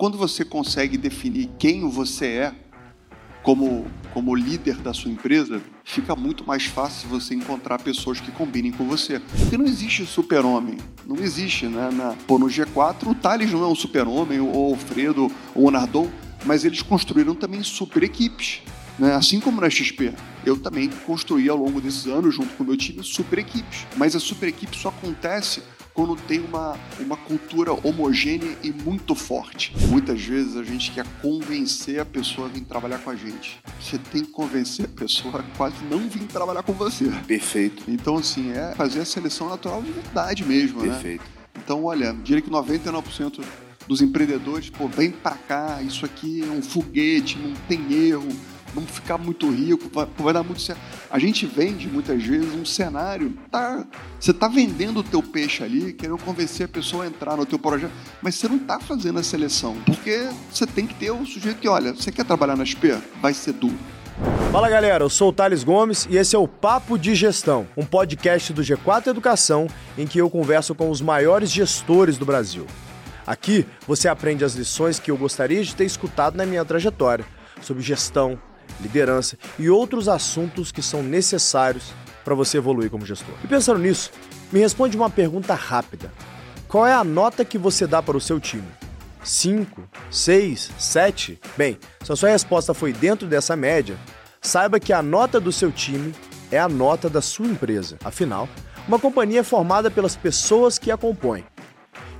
quando você consegue definir quem você é como, como líder da sua empresa, fica muito mais fácil você encontrar pessoas que combinem com você. Porque não existe super-homem. Não existe, né? Na, pô, no G4, o Thales não é um super-homem, ou o Alfredo, ou o Nardon, mas eles construíram também super equipes. Né? Assim como na XP, eu também construí ao longo desses anos, junto com o meu time, super equipes. Mas a super equipe só acontece quando tem uma, uma cultura homogênea e muito forte. Muitas vezes a gente quer convencer a pessoa a vir trabalhar com a gente. Você tem que convencer a pessoa a quase não vir trabalhar com você. Perfeito. Então, assim, é fazer a seleção natural de verdade mesmo, né? Perfeito. né? Então, olha, diria que 99% dos empreendedores, pô, vem para cá, isso aqui é um foguete, não tem erro vamos ficar muito rico, vai, vai, dar muito certo. A gente vende muitas vezes um cenário, tá, você está vendendo o teu peixe ali, querendo convencer a pessoa a entrar no teu projeto, mas você não está fazendo a seleção, porque você tem que ter o sujeito que, olha, você quer trabalhar na SP? Vai ser duro. Fala galera, eu sou o Thales Gomes e esse é o Papo de Gestão, um podcast do G4 Educação em que eu converso com os maiores gestores do Brasil. Aqui você aprende as lições que eu gostaria de ter escutado na minha trajetória sobre gestão, liderança e outros assuntos que são necessários para você evoluir como gestor. E pensando nisso, me responde uma pergunta rápida. Qual é a nota que você dá para o seu time? 5, 6, 7? Bem, se a sua resposta foi dentro dessa média, saiba que a nota do seu time é a nota da sua empresa. Afinal, uma companhia é formada pelas pessoas que a compõem.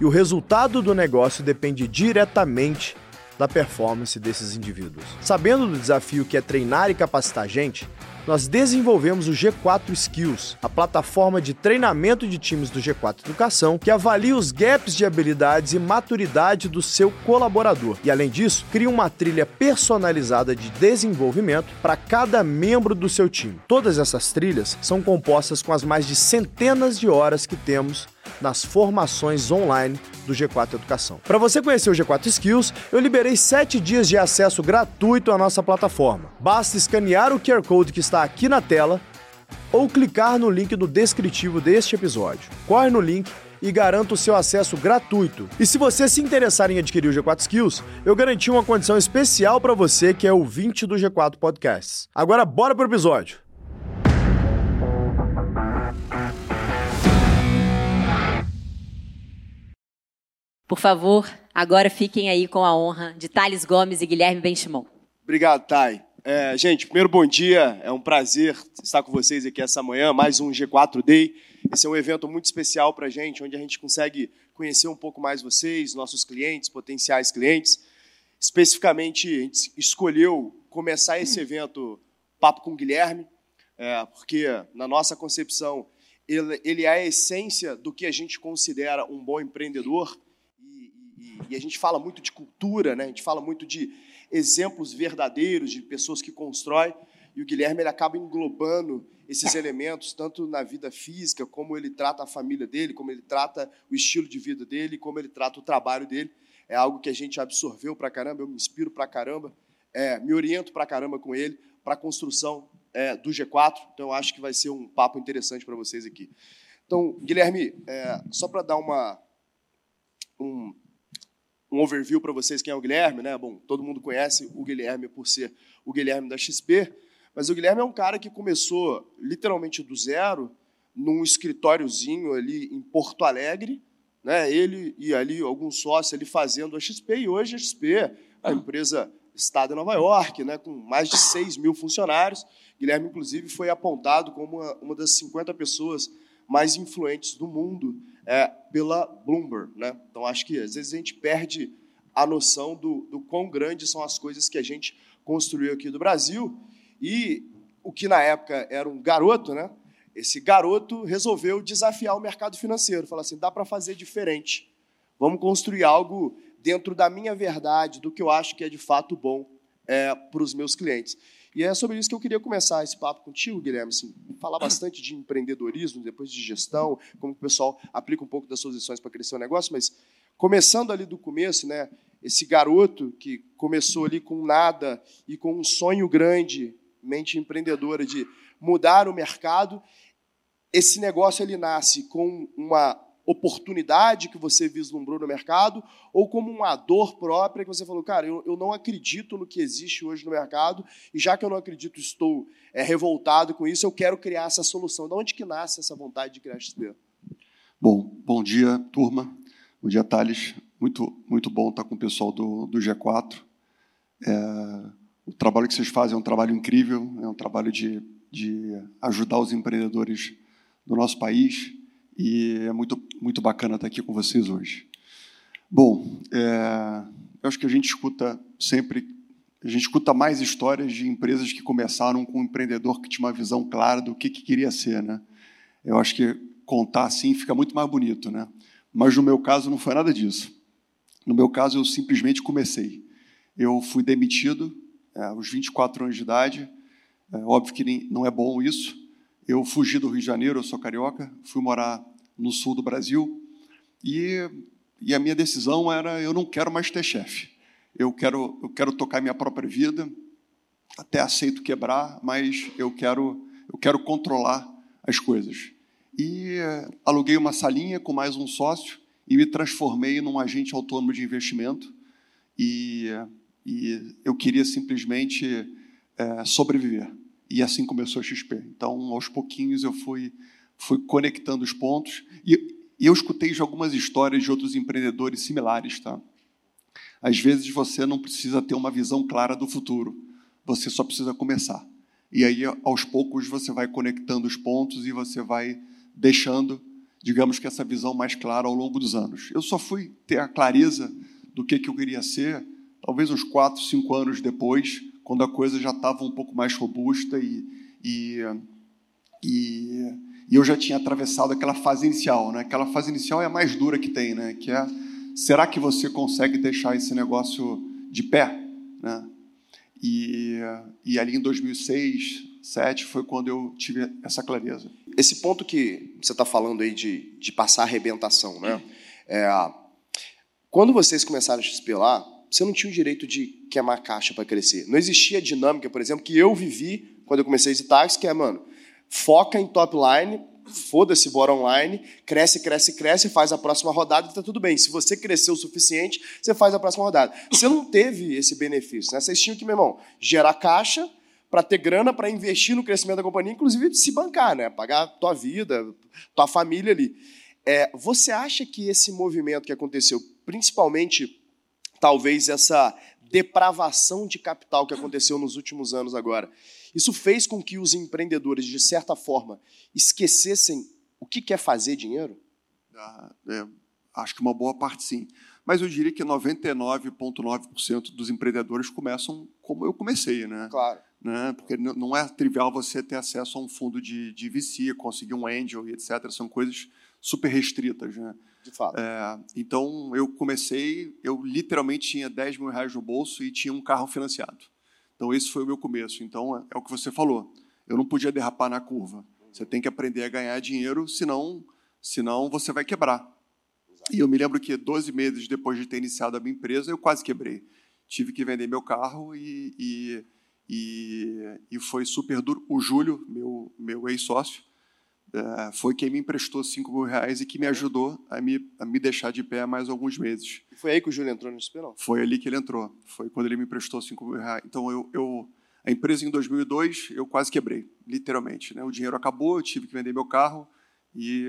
E o resultado do negócio depende diretamente da performance desses indivíduos. Sabendo do desafio que é treinar e capacitar gente, nós desenvolvemos o G4 Skills, a plataforma de treinamento de times do G4 Educação, que avalia os gaps de habilidades e maturidade do seu colaborador. E além disso, cria uma trilha personalizada de desenvolvimento para cada membro do seu time. Todas essas trilhas são compostas com as mais de centenas de horas que temos nas formações online do G4 Educação. Para você conhecer o G4 Skills, eu liberei 7 dias de acesso gratuito à nossa plataforma. Basta escanear o QR Code que está aqui na tela ou clicar no link do descritivo deste episódio. Corre no link e garanta o seu acesso gratuito. E se você se interessar em adquirir o G4 Skills, eu garanti uma condição especial para você que é o 20 do G4 Podcasts. Agora bora pro episódio. Por favor, agora fiquem aí com a honra de Thales Gomes e Guilherme Benchimon. Obrigado, Thay. É, gente, primeiro bom dia. É um prazer estar com vocês aqui essa manhã, mais um G4 Day. Esse é um evento muito especial para a gente, onde a gente consegue conhecer um pouco mais vocês, nossos clientes, potenciais clientes. Especificamente, a gente escolheu começar esse evento Papo com Guilherme, é, porque, na nossa concepção, ele, ele é a essência do que a gente considera um bom empreendedor e, a gente fala muito de cultura, né? a gente fala muito de exemplos verdadeiros de pessoas que constroem, e o Guilherme ele acaba englobando esses elementos, tanto na vida física, como ele trata a família dele, como ele trata o estilo de vida dele, como ele trata o trabalho dele. É algo que a gente absorveu para caramba, eu me inspiro para caramba, é, me oriento para caramba com ele, para a construção é, do G4. Então, acho que vai ser um papo interessante para vocês aqui. Então, Guilherme, é, só para dar uma, um, um overview para vocês quem é o Guilherme, né? Bom, todo mundo conhece o Guilherme por ser o Guilherme da XP, mas o Guilherme é um cara que começou literalmente do zero num escritóriozinho ali em Porto Alegre, né? Ele e ali alguns sócios ali fazendo a XP e hoje a XP, é a empresa estada em Nova York, né? Com mais de 6 mil funcionários. Guilherme inclusive foi apontado como uma, uma das 50 pessoas mais influentes do mundo é, pela Bloomberg. Né? Então, acho que às vezes a gente perde a noção do, do quão grandes são as coisas que a gente construiu aqui do Brasil. E o que na época era um garoto, né? esse garoto resolveu desafiar o mercado financeiro. Falar assim: dá para fazer diferente. Vamos construir algo dentro da minha verdade, do que eu acho que é de fato bom é, para os meus clientes. E é sobre isso que eu queria começar esse papo contigo, Guilherme. Assim, falar bastante de empreendedorismo, depois de gestão, como o pessoal aplica um pouco das suas lições para crescer o negócio, mas começando ali do começo, né, esse garoto que começou ali com nada e com um sonho grande, mente empreendedora de mudar o mercado, esse negócio ele nasce com uma oportunidade que você vislumbrou no mercado ou como uma dor própria que você falou, cara, eu, eu não acredito no que existe hoje no mercado e já que eu não acredito, estou é, revoltado com isso, eu quero criar essa solução. De onde que nasce essa vontade de criar XP? Bom, bom dia, turma. Bom dia, Thales. Muito, muito bom estar com o pessoal do, do G4. É, o trabalho que vocês fazem é um trabalho incrível, é um trabalho de, de ajudar os empreendedores do nosso país e é muito, muito bacana estar aqui com vocês hoje. Bom, é, eu acho que a gente escuta sempre, a gente escuta mais histórias de empresas que começaram com um empreendedor que tinha uma visão clara do que, que queria ser, né? Eu acho que contar assim fica muito mais bonito, né? Mas no meu caso não foi nada disso. No meu caso eu simplesmente comecei. Eu fui demitido é, aos 24 anos de idade. É, óbvio que não é bom isso. Eu fugi do Rio de Janeiro, eu sou carioca, fui morar no sul do Brasil e, e a minha decisão era eu não quero mais ter chefe. Eu quero eu quero tocar minha própria vida. Até aceito quebrar, mas eu quero eu quero controlar as coisas e eh, aluguei uma salinha com mais um sócio e me transformei num agente autônomo de investimento e, e eu queria simplesmente é, sobreviver e assim começou a XP. Então, aos pouquinhos eu fui fui conectando os pontos e, e eu escutei de algumas histórias de outros empreendedores similares, tá? Às vezes você não precisa ter uma visão clara do futuro, você só precisa começar. E aí, aos poucos, você vai conectando os pontos e você vai deixando, digamos que essa visão mais clara ao longo dos anos. Eu só fui ter a clareza do que, que eu queria ser, talvez uns quatro, cinco anos depois, quando a coisa já estava um pouco mais robusta e, e, e, e, eu já tinha atravessado aquela fase inicial. Né? Aquela fase inicial é a mais dura que tem, né? que é, será que você consegue deixar esse negócio de pé? Né? E, e ali em 2006, 2007 foi quando eu tive essa clareza. Esse ponto que você está falando aí de, de passar arrebentação, né? É, quando vocês começaram a XP lá, você não tinha o direito de queimar caixa para crescer. Não existia a dinâmica, por exemplo, que eu vivi quando eu comecei de táxi, que é, mano, foca em top line, foda-se, bora online, cresce, cresce, cresce, faz a próxima rodada e tá tudo bem. Se você cresceu o suficiente, você faz a próxima rodada. Você não teve esse benefício, né? Vocês tinham que, meu irmão, gerar caixa, para ter grana para investir no crescimento da companhia, inclusive se bancar, né? Pagar tua vida, tua família ali. É, você acha que esse movimento que aconteceu, principalmente talvez essa depravação de capital que aconteceu nos últimos anos agora, isso fez com que os empreendedores, de certa forma, esquecessem o que quer fazer dinheiro? Ah, é, acho que uma boa parte sim. Mas eu diria que 99,9% dos empreendedores começam como eu comecei, né? Claro né? porque não é trivial você ter acesso a um fundo de, de VC, conseguir um angel e etc. São coisas super restritas. Né? De fato. É, então, eu comecei, eu literalmente tinha 10 mil reais no bolso e tinha um carro financiado. Então, esse foi o meu começo. Então, é, é o que você falou. Eu não podia derrapar na curva. Você tem que aprender a ganhar dinheiro, senão, senão você vai quebrar. Exato. E eu me lembro que 12 meses depois de ter iniciado a minha empresa, eu quase quebrei. Tive que vender meu carro e, e e, e foi super duro. O Júlio, meu, meu ex-sócio, é, foi quem me emprestou 5 mil reais e que me ajudou a me, a me deixar de pé mais alguns meses. Foi aí que o Júlio entrou no SP, Foi ali que ele entrou. Foi quando ele me emprestou 5 mil reais. Então, eu, eu, a empresa em 2002, eu quase quebrei, literalmente. Né? O dinheiro acabou, eu tive que vender meu carro e,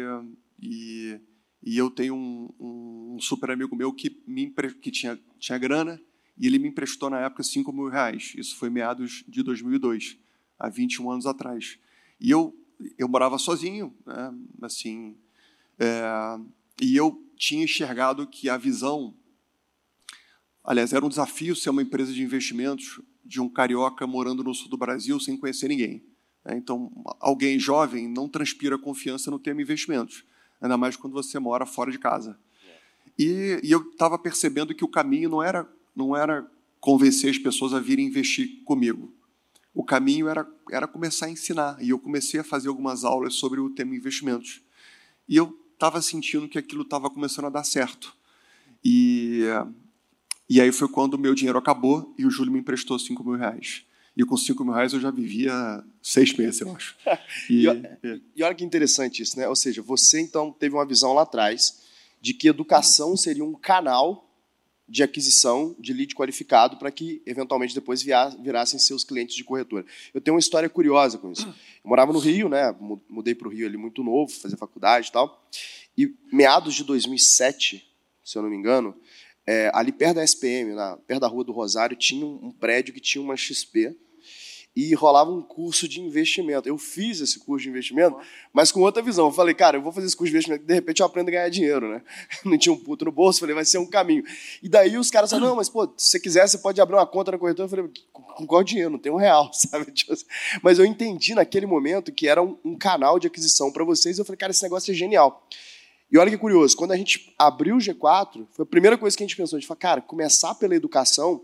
e, e eu tenho um, um super amigo meu que, me, que tinha, tinha grana e ele me emprestou na época 5 mil reais. Isso foi meados de 2002, há 21 anos atrás. E eu, eu morava sozinho, né? assim, é, e eu tinha enxergado que a visão, aliás, era um desafio ser uma empresa de investimentos de um carioca morando no sul do Brasil sem conhecer ninguém. Né? Então, alguém jovem não transpira confiança no tema investimentos, ainda mais quando você mora fora de casa. E, e eu estava percebendo que o caminho não era não era convencer as pessoas a virem investir comigo. O caminho era, era começar a ensinar. E eu comecei a fazer algumas aulas sobre o tema investimentos. E eu estava sentindo que aquilo estava começando a dar certo. E, e aí foi quando o meu dinheiro acabou e o Júlio me emprestou 5 mil reais. E com 5 mil reais eu já vivia seis meses, eu acho. E, e, e olha que interessante isso, né? Ou seja, você então teve uma visão lá atrás de que educação seria um canal de aquisição de lead qualificado para que, eventualmente, depois virassem seus clientes de corretora. Eu tenho uma história curiosa com isso. Eu morava no Rio, né? mudei para o Rio ali muito novo, fazer faculdade e tal. E meados de 2007, se eu não me engano, é, ali perto da SPM, na, perto da Rua do Rosário, tinha um, um prédio que tinha uma XP, e rolava um curso de investimento. Eu fiz esse curso de investimento, mas com outra visão. Eu falei, cara, eu vou fazer esse curso de investimento, de repente eu aprendo a ganhar dinheiro, né? Não tinha um puto no bolso, falei, vai ser um caminho. E daí os caras falaram, não, mas pô, se você quiser, você pode abrir uma conta na corretora. Eu falei, com qual dinheiro? Não tem um real, sabe? Tipo assim. Mas eu entendi naquele momento que era um, um canal de aquisição para vocês. Eu falei, cara, esse negócio é genial. E olha que curioso, quando a gente abriu o G4, foi a primeira coisa que a gente pensou, a gente falou, cara, começar pela educação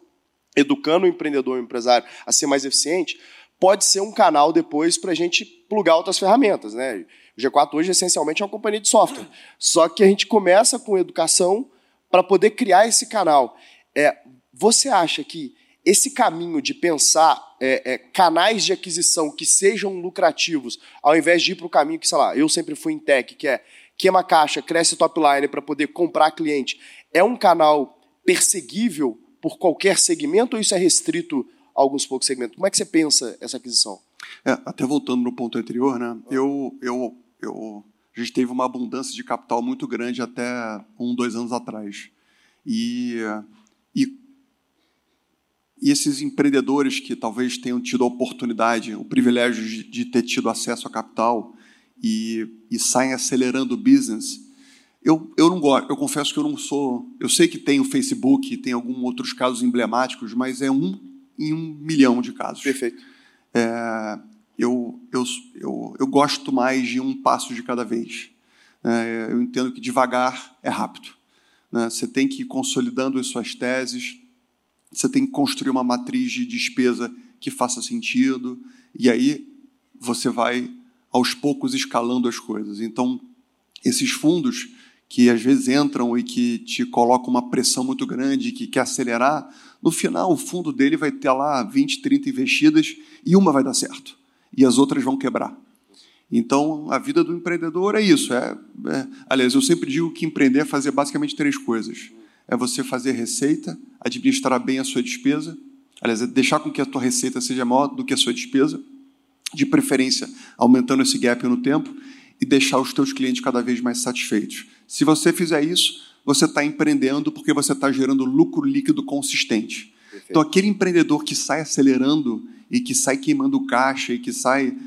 educando o empreendedor, o empresário a ser mais eficiente, pode ser um canal depois para a gente plugar outras ferramentas. Né? O G4 hoje, essencialmente, é uma companhia de software. Só que a gente começa com educação para poder criar esse canal. É, você acha que esse caminho de pensar é, é, canais de aquisição que sejam lucrativos, ao invés de ir para o caminho que, sei lá, eu sempre fui em tech, que é queima caixa, cresce top line para poder comprar cliente, é um canal perseguível por qualquer segmento ou isso é restrito a alguns poucos segmentos? Como é que você pensa essa aquisição? É, até voltando no ponto anterior, né? Eu, eu, eu, a gente teve uma abundância de capital muito grande até um, dois anos atrás. E, e, e esses empreendedores que talvez tenham tido a oportunidade, o privilégio de, de ter tido acesso a capital e, e saem acelerando o business, eu, eu não gosto, eu confesso que eu não sou. Eu sei que tem o Facebook, tem alguns outros casos emblemáticos, mas é um em um milhão de casos. Perfeito. É, eu, eu, eu, eu gosto mais de um passo de cada vez. É, eu entendo que devagar é rápido. Né? Você tem que ir consolidando as suas teses, você tem que construir uma matriz de despesa que faça sentido, e aí você vai aos poucos escalando as coisas. Então, esses fundos que às vezes entram e que te colocam uma pressão muito grande, que quer acelerar, no final o fundo dele vai ter lá 20, 30 investidas e uma vai dar certo e as outras vão quebrar. Então, a vida do empreendedor é isso. É, é, aliás, eu sempre digo que empreender é fazer basicamente três coisas. É você fazer receita, administrar bem a sua despesa, aliás, é deixar com que a tua receita seja maior do que a sua despesa, de preferência aumentando esse gap no tempo, e deixar os teus clientes cada vez mais satisfeitos. Se você fizer isso, você está empreendendo porque você está gerando lucro líquido consistente. Perfeito. Então, aquele empreendedor que sai acelerando e que sai queimando caixa e que sai.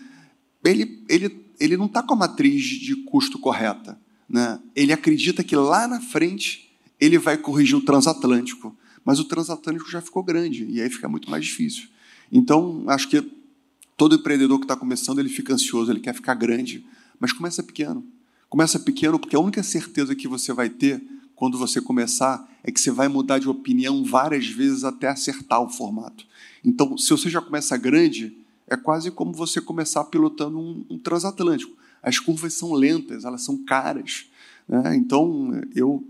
Ele, ele, ele não está com a matriz de custo correta. Né? Ele acredita que lá na frente ele vai corrigir o transatlântico. Mas o transatlântico já ficou grande e aí fica muito mais difícil. Então, acho que todo empreendedor que está começando, ele fica ansioso, ele quer ficar grande. Mas começa pequeno. Começa pequeno porque a única certeza que você vai ter quando você começar é que você vai mudar de opinião várias vezes até acertar o formato. Então, se você já começa grande, é quase como você começar pilotando um, um transatlântico. As curvas são lentas, elas são caras. Né? Então, eu,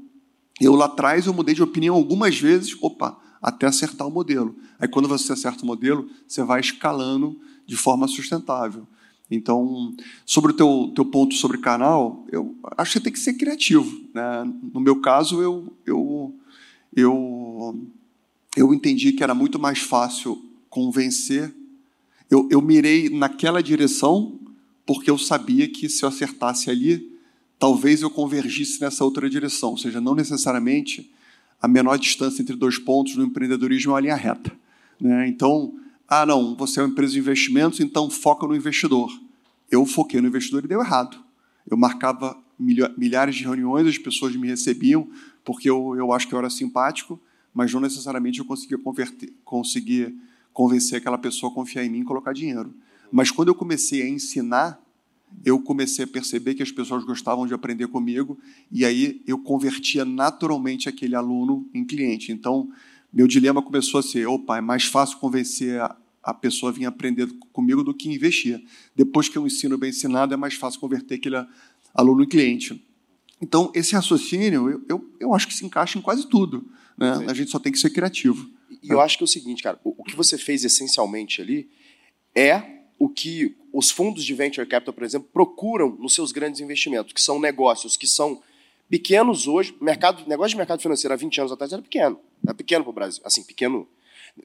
eu lá atrás eu mudei de opinião algumas vezes, opa, até acertar o modelo. Aí, quando você acerta o modelo, você vai escalando de forma sustentável. Então, sobre o teu, teu ponto sobre canal, eu acho que tem que ser criativo. Né? No meu caso, eu, eu, eu, eu entendi que era muito mais fácil convencer. Eu, eu mirei naquela direção porque eu sabia que se eu acertasse ali, talvez eu convergisse nessa outra direção. Ou seja, não necessariamente a menor distância entre dois pontos no empreendedorismo é uma linha reta. Né? Então, ah, não, você é uma empresa de investimentos, então foca no investidor. Eu foquei no investidor e deu errado. Eu marcava milhares de reuniões, as pessoas me recebiam porque eu, eu acho que eu era simpático, mas não necessariamente eu conseguia, converter, conseguia convencer aquela pessoa a confiar em mim e colocar dinheiro. Mas quando eu comecei a ensinar, eu comecei a perceber que as pessoas gostavam de aprender comigo e aí eu convertia naturalmente aquele aluno em cliente. Então, meu dilema começou a ser: opa, é mais fácil convencer a, a pessoa vir aprender comigo do que investir. Depois que eu ensino bem ensinado, é mais fácil converter aquele aluno em cliente. Então, esse raciocínio, eu, eu, eu acho que se encaixa em quase tudo. Né? A gente só tem que ser criativo. e eu acho que é o seguinte, cara, o, o que você fez essencialmente ali é o que os fundos de venture capital, por exemplo, procuram nos seus grandes investimentos, que são negócios que são pequenos hoje. Mercado, negócio de mercado financeiro há 20 anos atrás era pequeno. Era pequeno para o Brasil. Assim, pequeno.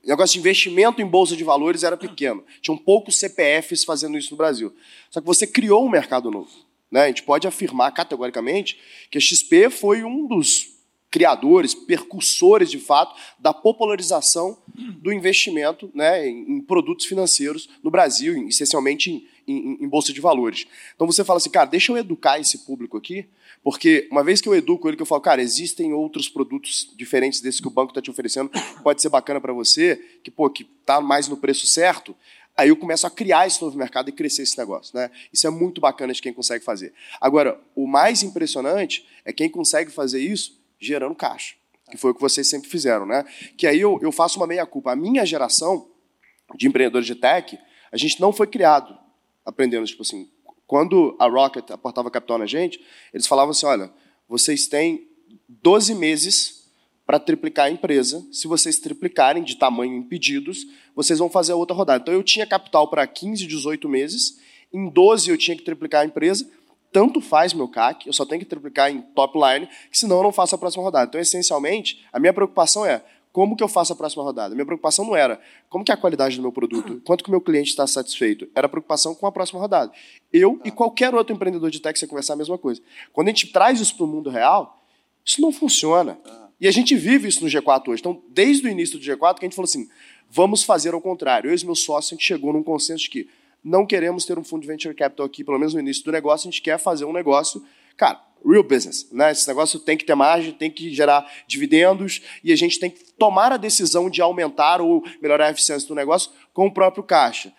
Negócio de investimento em bolsa de valores era pequeno. Tinham poucos CPFs fazendo isso no Brasil. Só que você criou um mercado novo. Né? A gente pode afirmar categoricamente que a XP foi um dos criadores, percursores de fato da popularização do investimento né, em, produtos financeiros no Brasil, essencialmente em, em, em, bolsa de valores. Então você fala assim, cara, deixa eu educar esse público aqui, porque uma vez que eu educo ele, que eu falo, cara, existem outros produtos diferentes desses que o banco está te oferecendo, pode ser bacana para você, que pô, que tá mais no preço certo. Aí eu começo a criar esse novo mercado e crescer esse negócio. Né? Isso é muito bacana de quem consegue fazer. Agora, o mais impressionante é quem consegue fazer isso gerando caixa, que foi o que vocês sempre fizeram, né? Que aí eu, eu faço uma meia-culpa. A minha geração de empreendedores de tech, a gente não foi criado aprendendo, tipo assim, quando a Rocket aportava capital na gente, eles falavam assim, olha, vocês têm 12 meses para triplicar a empresa. Se vocês triplicarem de tamanho em pedidos, vocês vão fazer a outra rodada. Então eu tinha capital para 15, 18 meses, em 12 eu tinha que triplicar a empresa, tanto faz meu CAC, eu só tenho que triplicar em top line, que senão eu não faço a próxima rodada. Então, essencialmente, a minha preocupação é como que eu faço a próxima rodada? Minha preocupação não era como que é a qualidade do meu produto, quanto que o meu cliente está satisfeito. Era a preocupação com a próxima rodada. Eu e qualquer outro empreendedor de tech, você conversar a mesma coisa. Quando a gente traz isso para o mundo real, isso não funciona. E a gente vive isso no G4 hoje. Então, desde o início do G4, que a gente falou assim, vamos fazer ao contrário. Eu e os meus sócios, a gente chegou num consenso de que não queremos ter um fundo de venture capital aqui, pelo menos no início do negócio, a gente quer fazer um negócio, cara, real business. Né? Esse negócio tem que ter margem, tem que gerar dividendos e a gente tem que tomar a decisão de aumentar ou melhorar a eficiência do negócio com o próprio caixa.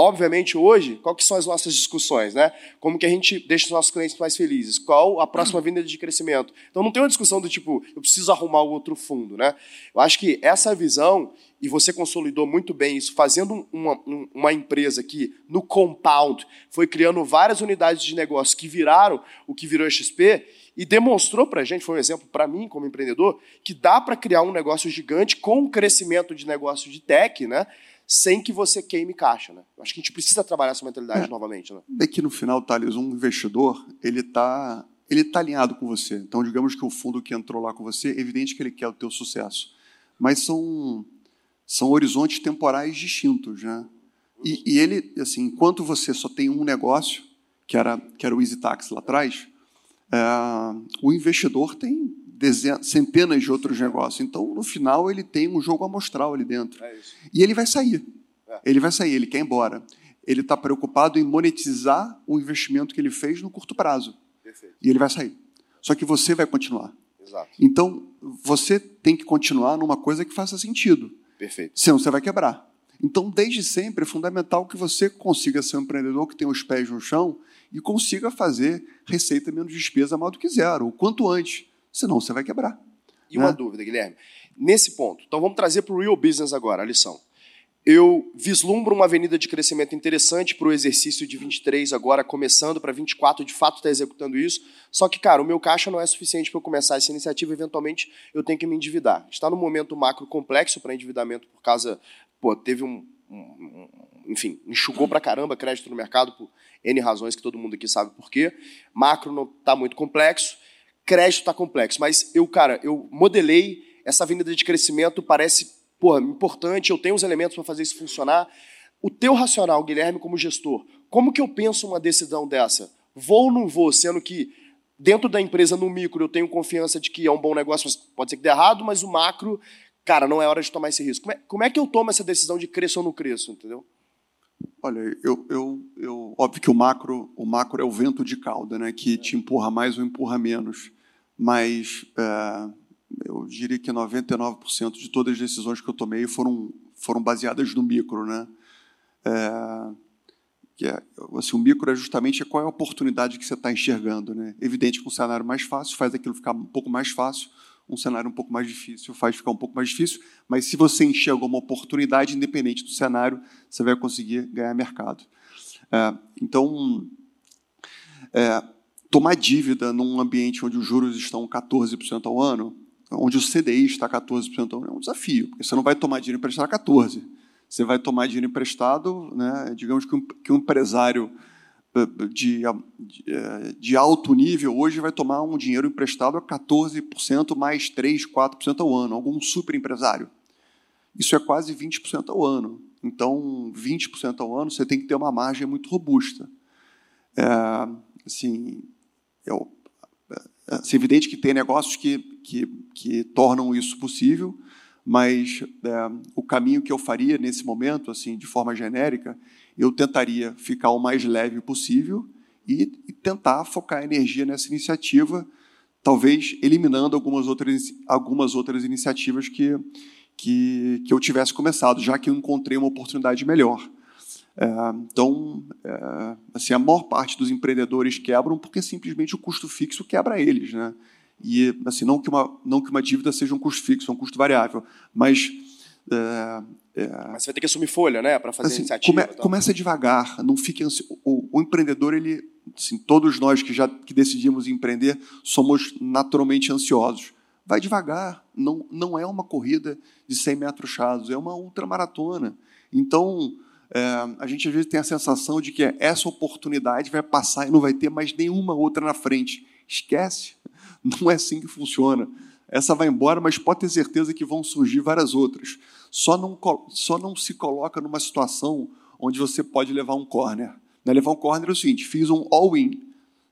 Obviamente, hoje, que são as nossas discussões, né? Como que a gente deixa os nossos clientes mais felizes? Qual a próxima vinda de crescimento? Então, não tem uma discussão do tipo, eu preciso arrumar outro fundo, né? Eu acho que essa visão, e você consolidou muito bem isso, fazendo uma, uma empresa que, no compound, foi criando várias unidades de negócio que viraram o que virou a XP, e demonstrou para a gente, foi um exemplo para mim como empreendedor, que dá para criar um negócio gigante com o crescimento de negócio de tech, né? sem que você queime caixa. Né? Acho que a gente precisa trabalhar essa mentalidade é, novamente. Né? É que no final, Thales, um investidor ele está ele tá alinhado com você. Então, digamos que o fundo que entrou lá com você, é evidente que ele quer o teu sucesso. Mas são, são horizontes temporais distintos. Né? E, e ele, assim, enquanto você só tem um negócio, que era, que era o Easy Tax lá atrás, é, o investidor tem dezenas, centenas de outros negócios. Então, no final, ele tem um jogo amostral ali dentro. É e ele vai sair. É. Ele vai sair, ele quer ir embora. Ele está preocupado em monetizar o investimento que ele fez no curto prazo. Perfeito. E ele vai sair. Só que você vai continuar. Exato. Então, você tem que continuar numa coisa que faça sentido. Perfeito. Senão você vai quebrar. Então, desde sempre, é fundamental que você consiga ser um empreendedor que tenha os pés no chão e consiga fazer receita menos despesa mais do que zero, o quanto antes senão você vai quebrar. E né? uma dúvida, Guilherme. Nesse ponto, então vamos trazer para o real business agora, a lição. Eu vislumbro uma avenida de crescimento interessante para o exercício de 23 agora, começando para 24, de fato está executando isso. Só que, cara, o meu caixa não é suficiente para eu começar essa iniciativa, eventualmente eu tenho que me endividar. Está num momento macro complexo para endividamento por causa, pô, teve um, um, um enfim, enxugou para caramba crédito no mercado por N razões que todo mundo aqui sabe por quê. Macro não está muito complexo crédito está complexo, mas eu, cara, eu modelei essa avenida de crescimento, parece porra, importante, eu tenho os elementos para fazer isso funcionar. O teu racional, Guilherme, como gestor, como que eu penso uma decisão dessa? Vou ou não vou, sendo que dentro da empresa, no micro, eu tenho confiança de que é um bom negócio, pode ser que dê errado, mas o macro, cara, não é hora de tomar esse risco. Como é, como é que eu tomo essa decisão de crescer ou não crescer, entendeu? Olha, eu, eu, eu, óbvio que o macro, o macro é o vento de cauda, né, que te empurra mais ou empurra menos mas é, eu diria que 99% de todas as decisões que eu tomei foram, foram baseadas no micro. Né? É, que é, assim, o micro é justamente qual é a oportunidade que você está enxergando. Né? Evidente que um cenário mais fácil faz aquilo ficar um pouco mais fácil, um cenário um pouco mais difícil faz ficar um pouco mais difícil, mas se você enxerga uma oportunidade, independente do cenário, você vai conseguir ganhar mercado. É, então, é, tomar dívida num ambiente onde os juros estão 14% ao ano onde o CDI está 14% ao ano, é um desafio, porque você não vai tomar dinheiro emprestado a 14%. Você vai tomar dinheiro emprestado, né, digamos que um, que um empresário de, de, de, alto nível hoje vai tomar um dinheiro emprestado a 14% mais 3%, 4% ao ano, algum super empresário. Isso é quase 20% ao ano. Então, 20% ao ano, você tem que ter uma margem muito robusta. É, assim, é, é, é evidente que tem negócios que, que, que tornam isso possível, mas é, o caminho que eu faria nesse momento, assim, de forma genérica, eu tentaria ficar o mais leve possível e, e tentar focar energia nessa iniciativa, talvez eliminando algumas outras, algumas outras iniciativas que, que, que eu tivesse começado, já que eu encontrei uma oportunidade melhor. É, então, é, assim, a maior parte dos empreendedores quebram porque simplesmente o custo fixo quebra eles, né? E assim, não que uma não que uma dívida seja um custo fixo, é um custo variável, mas é, é, Mas você vai ter que assumir folha, né, para fazer assim, iniciativa. Come, começa devagar, não fique ansi... o, o, empreendedor ele, assim, todos nós que já que decidimos empreender somos naturalmente ansiosos. Vai devagar, não não é uma corrida de 100 metros rasos, é uma ultramaratona. Então é, a gente às vezes tem a sensação de que essa oportunidade vai passar e não vai ter mais nenhuma outra na frente. Esquece, não é assim que funciona. Essa vai embora, mas pode ter certeza que vão surgir várias outras. Só não, só não se coloca numa situação onde você pode levar um corner. Né? Levar um corner é o seguinte: fiz um all-in.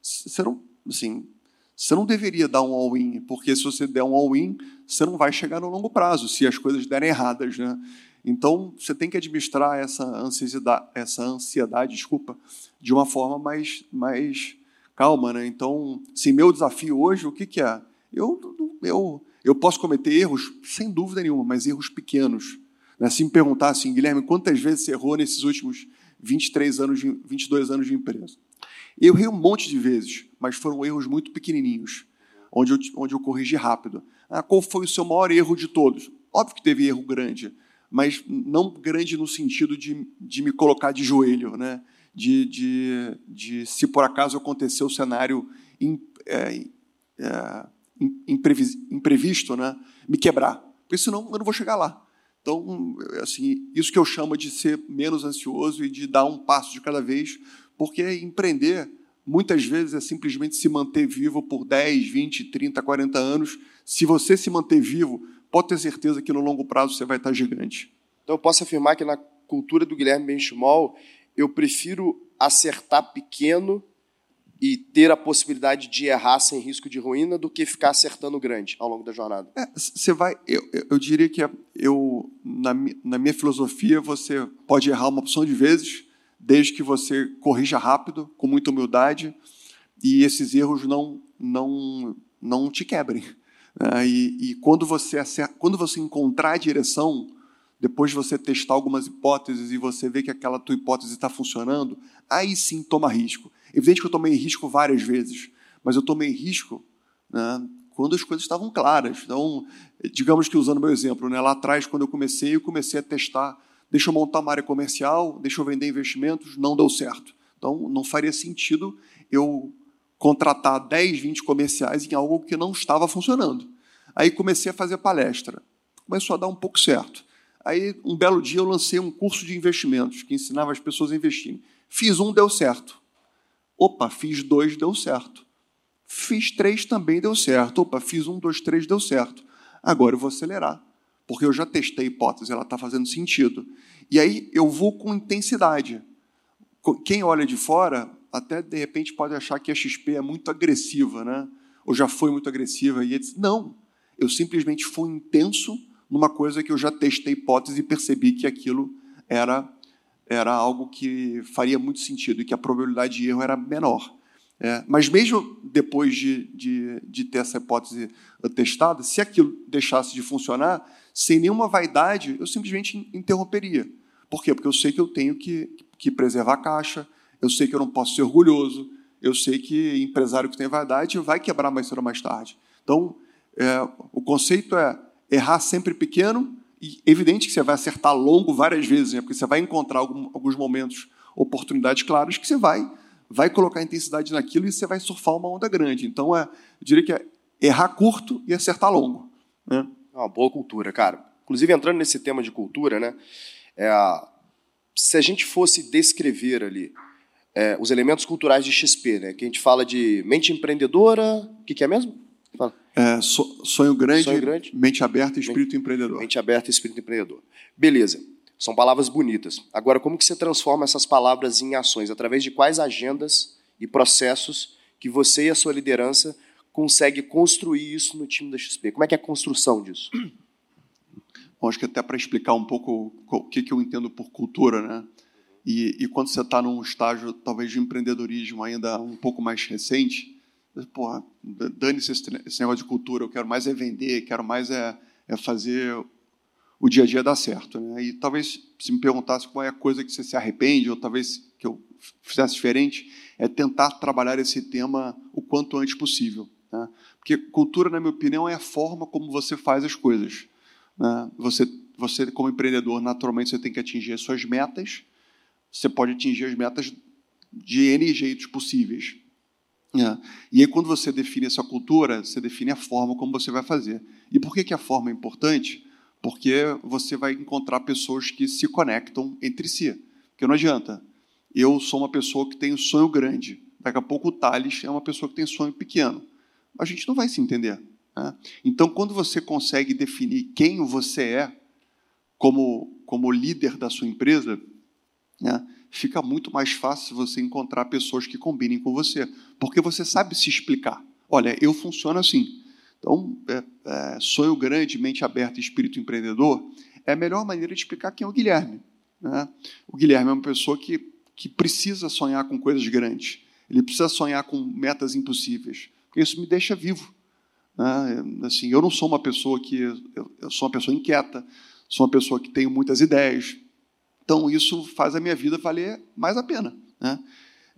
Você não, assim, você não deveria dar um all-in, porque se você der um all-in, você não vai chegar no longo prazo, se as coisas derem erradas. Né? Então, você tem que administrar essa ansiedade, essa ansiedade desculpa, de uma forma mais, mais calma. Né? Então, se meu desafio hoje, o que, que é? Eu, eu, eu posso cometer erros, sem dúvida nenhuma, mas erros pequenos. Né? Se me perguntar assim, Guilherme, quantas vezes você errou nesses últimos 23 anos, de, 22 anos de empresa? Eu errei um monte de vezes, mas foram erros muito pequenininhos, onde eu, onde eu corrigi rápido. Ah, qual foi o seu maior erro de todos? Óbvio que teve erro grande, mas não grande no sentido de, de me colocar de joelho, né? De, de, de se por acaso acontecer o cenário in, é, é, imprevisto, né, me quebrar, porque senão eu não vou chegar lá. Então, assim, isso que eu chamo de ser menos ansioso e de dar um passo de cada vez, porque empreender muitas vezes é simplesmente se manter vivo por 10, 20, 30, 40 anos. Se você se manter vivo, pode ter certeza que no longo prazo você vai estar gigante. Então, eu posso afirmar que na cultura do Guilherme Benchimol, eu prefiro acertar pequeno e ter a possibilidade de errar sem risco de ruína do que ficar acertando grande ao longo da jornada? Você é, vai, eu, eu diria que eu na, na minha filosofia você pode errar uma opção de vezes, desde que você corrija rápido, com muita humildade e esses erros não não não te quebrem. É, e, e quando você acerta, quando você encontrar a direção depois de você testar algumas hipóteses e você ver que aquela tua hipótese está funcionando, aí sim toma risco. Evidente que eu tomei risco várias vezes, mas eu tomei risco né, quando as coisas estavam claras. Então, digamos que usando meu exemplo, né, lá atrás, quando eu comecei, eu comecei a testar, deixa eu montar uma área comercial, deixa eu vender investimentos, não deu certo. Então, não faria sentido eu contratar 10, 20 comerciais em algo que não estava funcionando. Aí comecei a fazer palestra. Começou a dar um pouco certo. Aí, um belo dia, eu lancei um curso de investimentos que ensinava as pessoas a investirem. Fiz um, deu certo. Opa, fiz dois, deu certo. Fiz três, também deu certo. Opa, fiz um, dois, três, deu certo. Agora eu vou acelerar, porque eu já testei a hipótese, ela está fazendo sentido. E aí eu vou com intensidade. Quem olha de fora, até de repente pode achar que a XP é muito agressiva, né? ou já foi muito agressiva. E ele não, eu simplesmente fui intenso numa coisa que eu já testei hipótese e percebi que aquilo era, era algo que faria muito sentido e que a probabilidade de erro era menor. É, mas mesmo depois de, de, de, ter essa hipótese testada, se aquilo deixasse de funcionar, sem nenhuma vaidade, eu simplesmente interromperia. Por quê? Porque eu sei que eu tenho que, que preservar a caixa, eu sei que eu não posso ser orgulhoso, eu sei que empresário que tem vaidade vai quebrar mais cedo ou mais tarde. Então, é, o conceito é errar sempre pequeno, e evidente que você vai acertar longo várias vezes, né? porque você vai encontrar algum, alguns momentos, oportunidades claras, que você vai, vai colocar intensidade naquilo e você vai surfar uma onda grande. Então, é, eu diria que é errar curto e acertar longo. Né? Uma boa cultura, cara. Inclusive, entrando nesse tema de cultura, né? É, se a gente fosse descrever ali é, os elementos culturais de XP, né? Que a gente fala de mente empreendedora, o que, que, é mesmo? Fala. É, so, sonho, grande, sonho grande, mente aberta e espírito mente, empreendedor. Mente aberta e espírito empreendedor. Beleza. São palavras bonitas. Agora, como que você transforma essas palavras em ações? Através de quais agendas e processos que você e a sua liderança consegue construir isso no time da XP? Como é que é a construção disso? Bom, acho que até para explicar um pouco o que, que eu entendo por cultura, né? E, e quando você está num estágio, talvez, de empreendedorismo ainda um pouco mais recente, porra, dane-se esse, negócio de cultura, eu quero mais é vender, quero mais é, é fazer o dia a dia dar certo. Né? E talvez, se me perguntasse qual é a coisa que você se arrepende, ou talvez que eu fizesse diferente, é tentar trabalhar esse tema o quanto antes possível. Né? Porque cultura, na minha opinião, é a forma como você faz as coisas. Né? Você, você, como empreendedor, naturalmente você tem que atingir as suas metas, você pode atingir as metas de N jeitos possíveis. É. E aí, quando você define essa cultura, você define a forma como você vai fazer. E por que, que a forma é importante? Porque você vai encontrar pessoas que se conectam entre si. Porque não adianta. Eu sou uma pessoa que tem um sonho grande. Daqui a pouco o Thales é uma pessoa que tem sonho pequeno. A gente não vai se entender. Né? Então, quando você consegue definir quem você é como, como líder da sua empresa, né, fica muito mais fácil você encontrar pessoas que combinem com você, porque você sabe se explicar. Olha, eu funciono assim. Então, é, é, sonho grande, mente aberta, espírito empreendedor é a melhor maneira de explicar quem é o Guilherme. Né? O Guilherme é uma pessoa que, que precisa sonhar com coisas grandes. Ele precisa sonhar com metas impossíveis, porque isso me deixa vivo. Né? Assim, eu não sou uma pessoa que eu, sou uma pessoa inquieta, sou uma pessoa que tenho muitas ideias, então, isso faz a minha vida valer mais a pena. Né?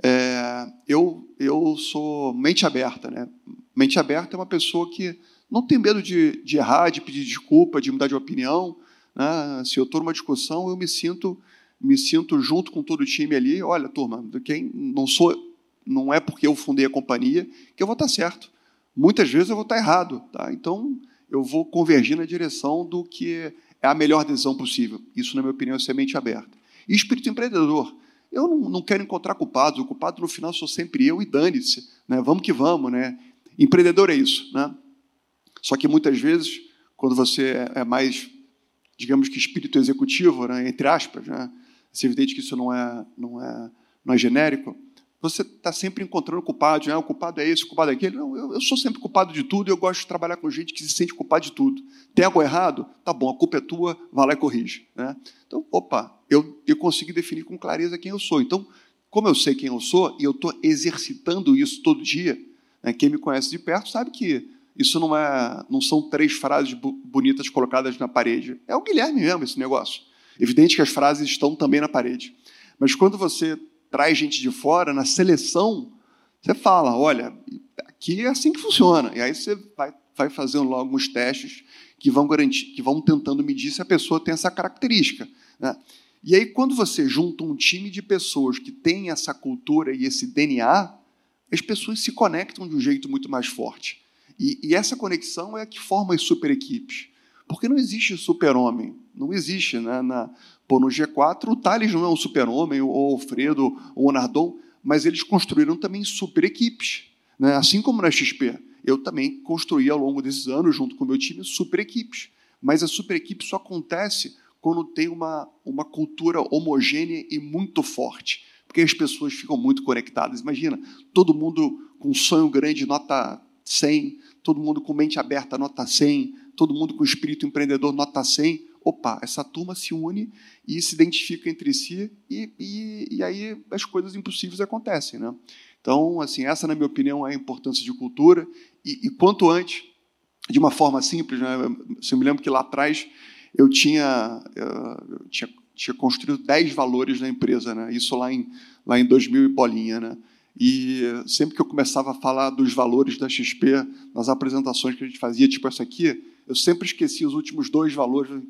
É, eu, eu sou mente aberta. Né? Mente aberta é uma pessoa que não tem medo de, de errar, de pedir desculpa, de mudar de opinião. Né? Se eu estou numa discussão, eu me sinto me sinto junto com todo o time ali. Olha, turma, quem não sou, não é porque eu fundei a companhia que eu vou estar certo. Muitas vezes eu vou estar errado. Tá? Então, eu vou convergir na direção do que é a melhor decisão possível. Isso, na minha opinião, é semente aberta. E espírito empreendedor. Eu não, não quero encontrar culpados, o culpado no final sou sempre eu e dane-se. Né? Vamos que vamos. Né? Empreendedor é isso. Né? Só que muitas vezes, quando você é mais, digamos que espírito executivo, né? entre aspas, né? é evidente que isso não é, não é, não é genérico, você está sempre encontrando culpados, né? o culpado é esse, o culpado é aquele. Não, eu, eu, sou sempre culpado de tudo e eu gosto de trabalhar com gente que se sente culpado de tudo. Tem algo errado? Tá bom, a culpa é tua, vai lá e corrige. Né? Então, opa, eu, eu consegui definir com clareza quem eu sou. Então, como eu sei quem eu sou e eu estou exercitando isso todo dia, né? quem me conhece de perto sabe que isso não, é, não são três frases bonitas colocadas na parede. É o Guilherme mesmo esse negócio. Evidente que as frases estão também na parede. Mas quando você traz gente de fora, na seleção, você fala, olha, aqui é assim que funciona. E aí você vai, vai fazendo logo alguns testes que vão garantir, que vão tentando medir se a pessoa tem essa característica. Né? E aí, quando você junta um time de pessoas que tem essa cultura e esse DNA, as pessoas se conectam de um jeito muito mais forte. E, e essa conexão é a que forma as super equipes. Porque não existe super-homem. Não existe. Né? Na, Pô, no G4, o Thales não é um super-homem, ou o Alfredo, ou o Nardon, mas eles construíram também super equipes. Né? Assim como na XP. Eu também construí ao longo desses anos, junto com o meu time, super equipes. Mas a super equipe só acontece quando tem uma, uma cultura homogênea e muito forte. Porque as pessoas ficam muito conectadas. Imagina, todo mundo com sonho grande, nota 100, todo mundo com mente aberta, nota 100, todo mundo com espírito empreendedor, nota 100 opa, essa turma se une e se identifica entre si e, e, e aí as coisas impossíveis acontecem, né? Então, assim, essa, na minha opinião, é a importância de cultura e, e quanto antes, de uma forma simples, né? Eu me lembro que lá atrás eu tinha, eu tinha, tinha construído 10 valores na empresa, né? Isso lá em, lá em 2000 e bolinha, né? E sempre que eu começava a falar dos valores da XP, nas apresentações que a gente fazia, tipo essa aqui, eu sempre esqueci os últimos dois valores.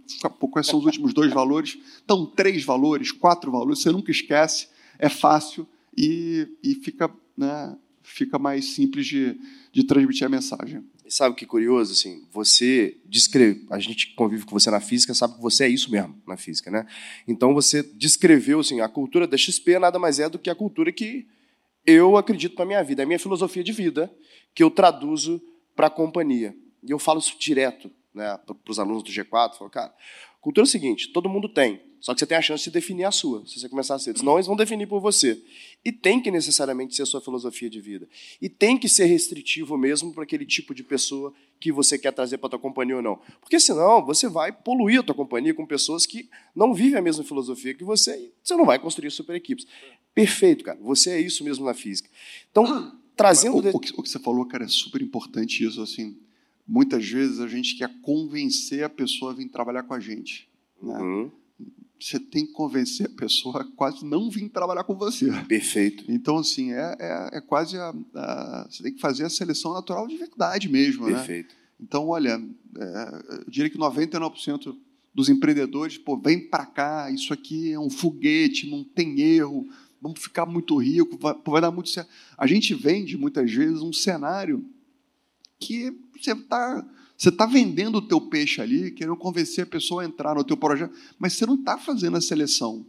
Quais são os últimos dois valores? Então, três valores, quatro valores, você nunca esquece, é fácil e, e fica, né, fica mais simples de, de transmitir a mensagem. E sabe o que é curioso? Assim, você descreve, a gente convive com você na física, sabe que você é isso mesmo na física, né? Então você descreveu assim, a cultura da XP nada mais é do que a cultura que eu acredito para minha vida, é a minha filosofia de vida que eu traduzo para a companhia. E eu falo isso direto né, para os alunos do G4, falo, cara, cultura é o seguinte, todo mundo tem, só que você tem a chance de definir a sua, se você começar a ser. Senão eles vão definir por você. E tem que necessariamente ser a sua filosofia de vida. E tem que ser restritivo mesmo para aquele tipo de pessoa que você quer trazer para a tua companhia ou não. Porque senão você vai poluir a tua companhia com pessoas que não vivem a mesma filosofia que você e você não vai construir super equipes. Perfeito, cara. Você é isso mesmo na física. Então, trazendo... O, o, que, o que você falou, cara, é super importante isso, assim muitas vezes a gente quer convencer a pessoa a vir trabalhar com a gente. Né? Uhum você tem que convencer a pessoa a quase não vir trabalhar com você. Perfeito. Então, assim, é, é, é quase a, a, Você tem que fazer a seleção natural de verdade mesmo. Né? Perfeito. Né? Então, olha, é, eu diria que 99% dos empreendedores, pô, vem para cá, isso aqui é um foguete, não tem erro, vamos ficar muito rico, vai, vai dar muito certo. A gente vende, muitas vezes, um cenário que você está você está vendendo o teu peixe ali, querendo convencer a pessoa a entrar no teu projeto, mas você não está fazendo a seleção.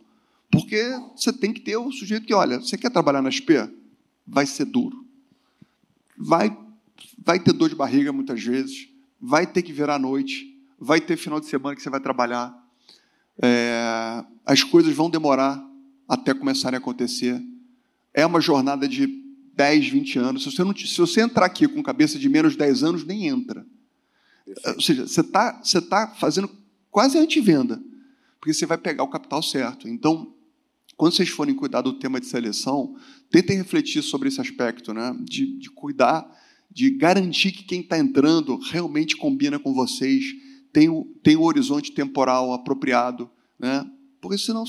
Porque você tem que ter o sujeito que, olha, você quer trabalhar na SP? Vai ser duro. Vai, vai ter dor de barriga muitas vezes, vai ter que virar à noite, vai ter final de semana que você vai trabalhar. É, as coisas vão demorar até começarem a acontecer. É uma jornada de 10, 20 anos. Se você, não, se você entrar aqui com cabeça de menos de 10 anos, nem entra. Ou seja, você está você tá fazendo quase antivenda, porque você vai pegar o capital certo. Então, quando vocês forem cuidar do tema de seleção, tentem refletir sobre esse aspecto, né? de, de cuidar, de garantir que quem está entrando realmente combina com vocês, tem o, tem o horizonte temporal apropriado, né? porque senão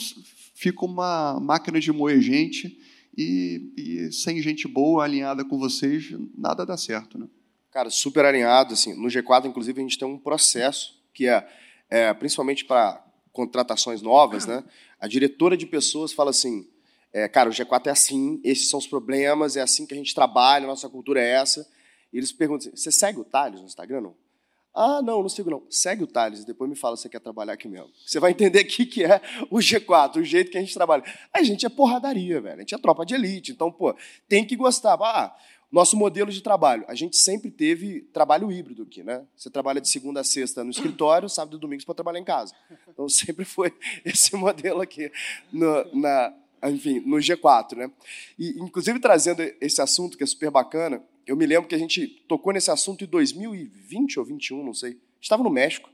fica uma máquina de moer gente e, e sem gente boa alinhada com vocês, nada dá certo. Né? Cara, super alinhado. Assim, no G4, inclusive, a gente tem um processo que é, é principalmente para contratações novas, né? A diretora de pessoas fala assim, é, cara, o G4 é assim, esses são os problemas, é assim que a gente trabalha, nossa cultura é essa. E eles perguntam assim, você segue o Thales no Instagram, não? Ah, não, não sigo não. Segue o Thales e depois me fala se você quer trabalhar aqui mesmo. Você vai entender o que, que é o G4, o jeito que a gente trabalha. A gente é porradaria, velho. A gente é tropa de elite. Então, pô, tem que gostar. Ah, nosso modelo de trabalho. A gente sempre teve trabalho híbrido aqui, né? Você trabalha de segunda a sexta no escritório, sábado e domingo para trabalhar em casa. Então sempre foi esse modelo aqui no, na, enfim, no G4, né? E inclusive trazendo esse assunto que é super bacana, eu me lembro que a gente tocou nesse assunto em 2020 ou 21, não sei. Estava no México.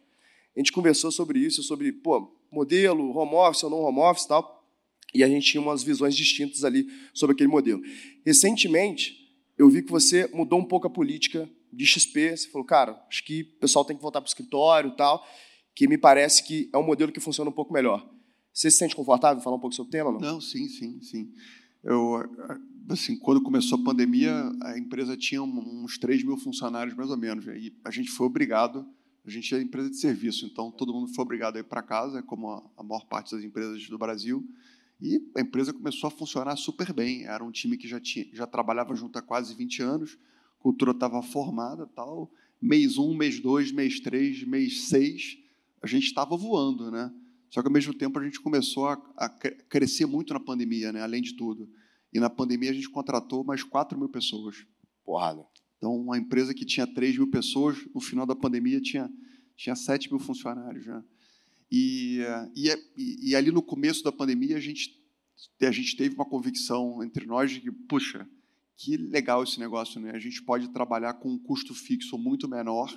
A gente conversou sobre isso, sobre, pô, modelo, home office ou não home office e tal. E a gente tinha umas visões distintas ali sobre aquele modelo. Recentemente, eu vi que você mudou um pouco a política de XP. Você falou, cara, acho que o pessoal tem que voltar para o escritório e tal, que me parece que é um modelo que funciona um pouco melhor. Você se sente confortável em falar um pouco sobre o tema? Não, não sim, sim, sim. Eu, assim, quando começou a pandemia, a empresa tinha uns 3 mil funcionários, mais ou menos. E a gente foi obrigado, a gente é empresa de serviço, então todo mundo foi obrigado a ir para casa, como a, maior parte das empresas do Brasil. E a empresa começou a funcionar super bem. Era um time que já, tinha, já trabalhava junto há quase 20 anos, a cultura estava formada tal. Mês um, mês dois, mês três, mês seis, a gente estava voando, né? Só que ao mesmo tempo a gente começou a, a crescer muito na pandemia, né? Além de tudo. E na pandemia a gente contratou mais 4 mil pessoas. Porrada. Então, uma empresa que tinha 3 mil pessoas, no final da pandemia tinha, tinha 7 mil funcionários. Né? E, e, e, ali no começo da pandemia, a gente, a gente teve uma convicção entre nós de que, puxa, que legal esse negócio, né? A gente pode trabalhar com um custo fixo muito menor,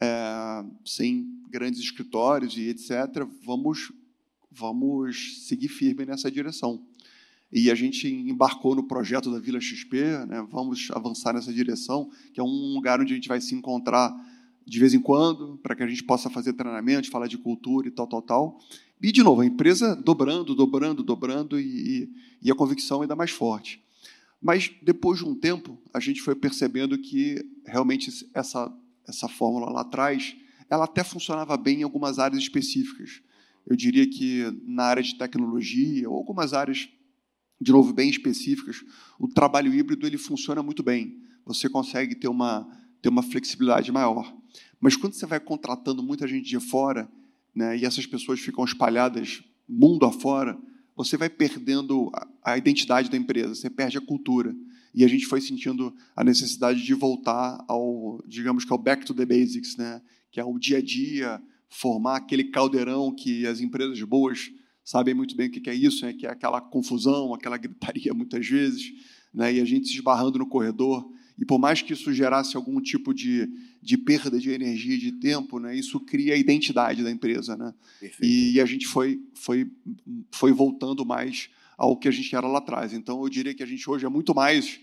é, sem grandes escritórios e etc. Vamos, vamos seguir firme nessa direção. E a gente embarcou no projeto da Vila XP, né? vamos avançar nessa direção, que é um lugar onde a gente vai se encontrar de vez em quando, para que a gente possa fazer treinamentos, falar de cultura e tal, tal, tal. E, de novo, a empresa dobrando, dobrando, dobrando e, e a convicção ainda mais forte. Mas, depois de um tempo, a gente foi percebendo que realmente essa, essa fórmula lá atrás, ela até funcionava bem em algumas áreas específicas. Eu diria que na área de tecnologia, ou algumas áreas, de novo, bem específicas, o trabalho híbrido ele funciona muito bem. Você consegue ter uma ter uma flexibilidade maior. Mas quando você vai contratando muita gente de fora, né, e essas pessoas ficam espalhadas mundo afora, você vai perdendo a, a identidade da empresa, você perde a cultura. E a gente foi sentindo a necessidade de voltar ao, digamos que ao back to the basics, né, que é o dia a dia, formar aquele caldeirão que as empresas boas sabem muito bem o que é isso, né, que é aquela confusão, aquela gritaria muitas vezes, né, e a gente se esbarrando no corredor. E por mais que isso gerasse algum tipo de, de perda de energia de tempo, né, isso cria a identidade da empresa. Né? E, e, a gente foi, foi, foi voltando mais ao que a gente era lá atrás. Então, eu diria que a gente hoje é muito mais,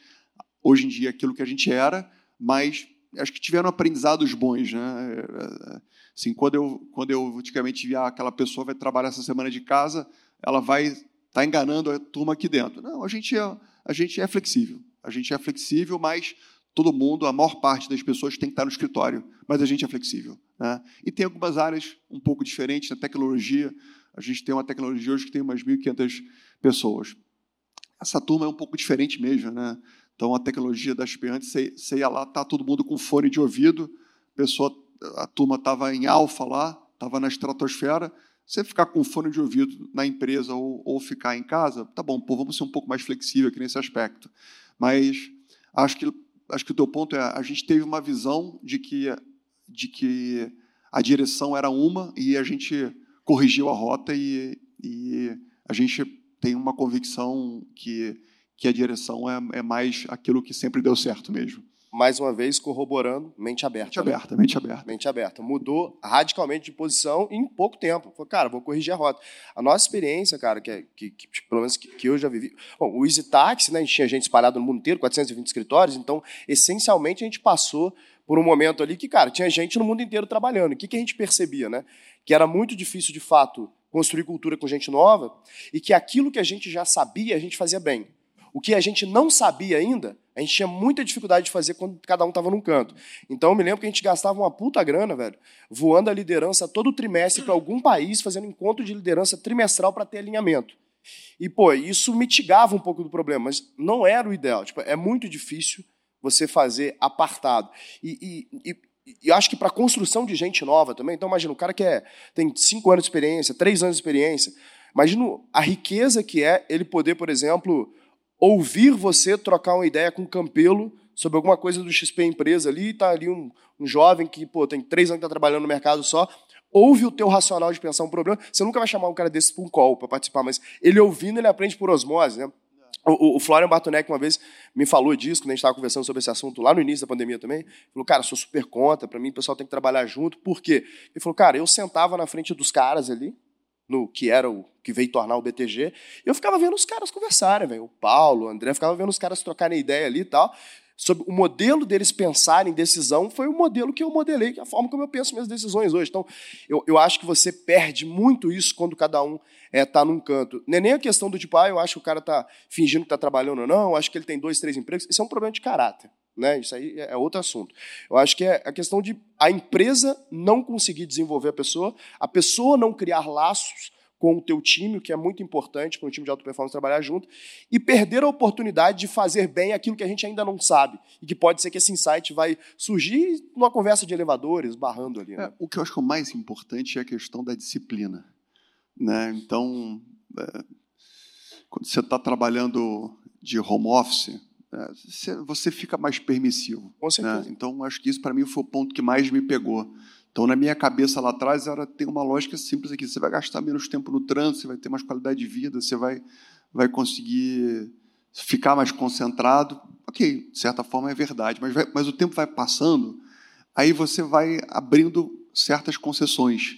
hoje em dia, aquilo que a gente era, mas acho que tiveram aprendizados bons. Né? Assim, quando, eu, quando eu antigamente via aquela pessoa vai trabalhar essa semana de casa, ela vai estar tá enganando a turma aqui dentro. Não, a gente é, a gente é flexível. A gente é flexível, mas todo mundo, a maior parte das pessoas tem que estar no escritório, mas a gente é flexível. Né? E tem algumas áreas um pouco diferentes na tecnologia. A gente tem uma tecnologia hoje que tem umas 1.500 pessoas. Essa turma é um pouco diferente mesmo. Né? Então, a tecnologia das esperantes, você, ia lá, tá todo mundo com fone de ouvido, pessoa, a turma estava em alfa lá, estava na estratosfera, você ficar com fone de ouvido na empresa ou, ou ficar em casa, tá bom, pô, vamos ser um pouco mais flexível aqui nesse aspecto. Mas acho que acho que o teu ponto é a gente teve uma visão de que de que a direção era uma e a gente corrigiu a rota e, e a gente tem uma convicção que que a direção é, é mais aquilo que sempre deu certo mesmo mais uma vez, corroborando, mente aberta. Mente né? aberta, mente aberta. Mente aberta. Mudou radicalmente de posição em pouco tempo. Falei, cara, vou corrigir a rota. A nossa experiência, cara, que, é, que, que tipo, pelo menos que, que, eu já vivi. Bom, o Easy Taxi, né, a gente tinha gente espalhada no mundo inteiro, 420 escritórios, então, essencialmente, a gente passou por um momento ali que, cara, tinha gente no mundo inteiro trabalhando. O que, que a gente percebia, né? Que era muito difícil, de fato, construir cultura com gente nova e que aquilo que a gente já sabia, a gente fazia bem. O que a gente não sabia ainda, a gente tinha muita dificuldade de fazer quando cada um estava num canto. Então eu me lembro que a gente gastava uma puta grana, velho, voando a liderança todo trimestre para algum país, fazendo encontro de liderança trimestral para ter alinhamento. E, pô, isso mitigava um pouco do problema, mas não era o ideal. Tipo, é muito difícil você fazer apartado. E, e, e e acho que para construção de gente nova também, então imagina, o cara que é, tem cinco anos de experiência, três anos de experiência, imagina a riqueza que é ele poder, por exemplo, ouvir você trocar uma ideia com o Campelo sobre alguma coisa do XP empresa ali, está ali um, um, jovem que pô, tem três anos que está trabalhando no mercado só, ouve o teu racional de pensar um problema, você nunca vai chamar um cara desse para um call, para participar, mas ele ouvindo, ele aprende por osmose, né? O, o Florian Bartonek uma vez me falou disso, quando a gente estava conversando sobre esse assunto lá no início da pandemia também. Falou, cara, sou super contra, para mim o pessoal tem que trabalhar junto. Por quê? Ele falou, cara, eu sentava na frente dos caras ali, no que era o que veio tornar o BTG. Eu ficava vendo os caras conversarem, velho. O Paulo, o André, ficava vendo os caras trocarem ideia ali e tal. Sobre o modelo deles pensarem decisão foi o modelo que eu modelei, que é a forma como eu penso minhas decisões hoje. Então, eu, eu acho que você perde muito isso quando cada um está é, tá num canto. Não é nem a questão do tipo, ah, eu acho que o cara está fingindo que está trabalhando ou não, eu acho que ele tem dois, três empregos. Isso é um problema de caráter. Né? Isso aí é outro assunto. Eu acho que é a questão de a empresa não conseguir desenvolver a pessoa, a pessoa não criar laços com o teu time, o que é muito importante para um time de alta performance trabalhar junto, e perder a oportunidade de fazer bem aquilo que a gente ainda não sabe, e que pode ser que esse insight vai surgir numa conversa de elevadores, barrando ali. Né? É, o que eu acho que é o mais importante é a questão da disciplina. Né? Então, é, quando você está trabalhando de home office, é, você fica mais permissivo. Com certeza. Né? Então, acho que isso para mim foi o ponto que mais me pegou. Então, na minha cabeça lá atrás, era ter uma lógica simples aqui. Você vai gastar menos tempo no trânsito, você vai ter mais qualidade de vida, você vai, vai conseguir ficar mais concentrado. Ok, de certa forma é verdade, mas, vai, mas o tempo vai passando, aí você vai abrindo certas concessões.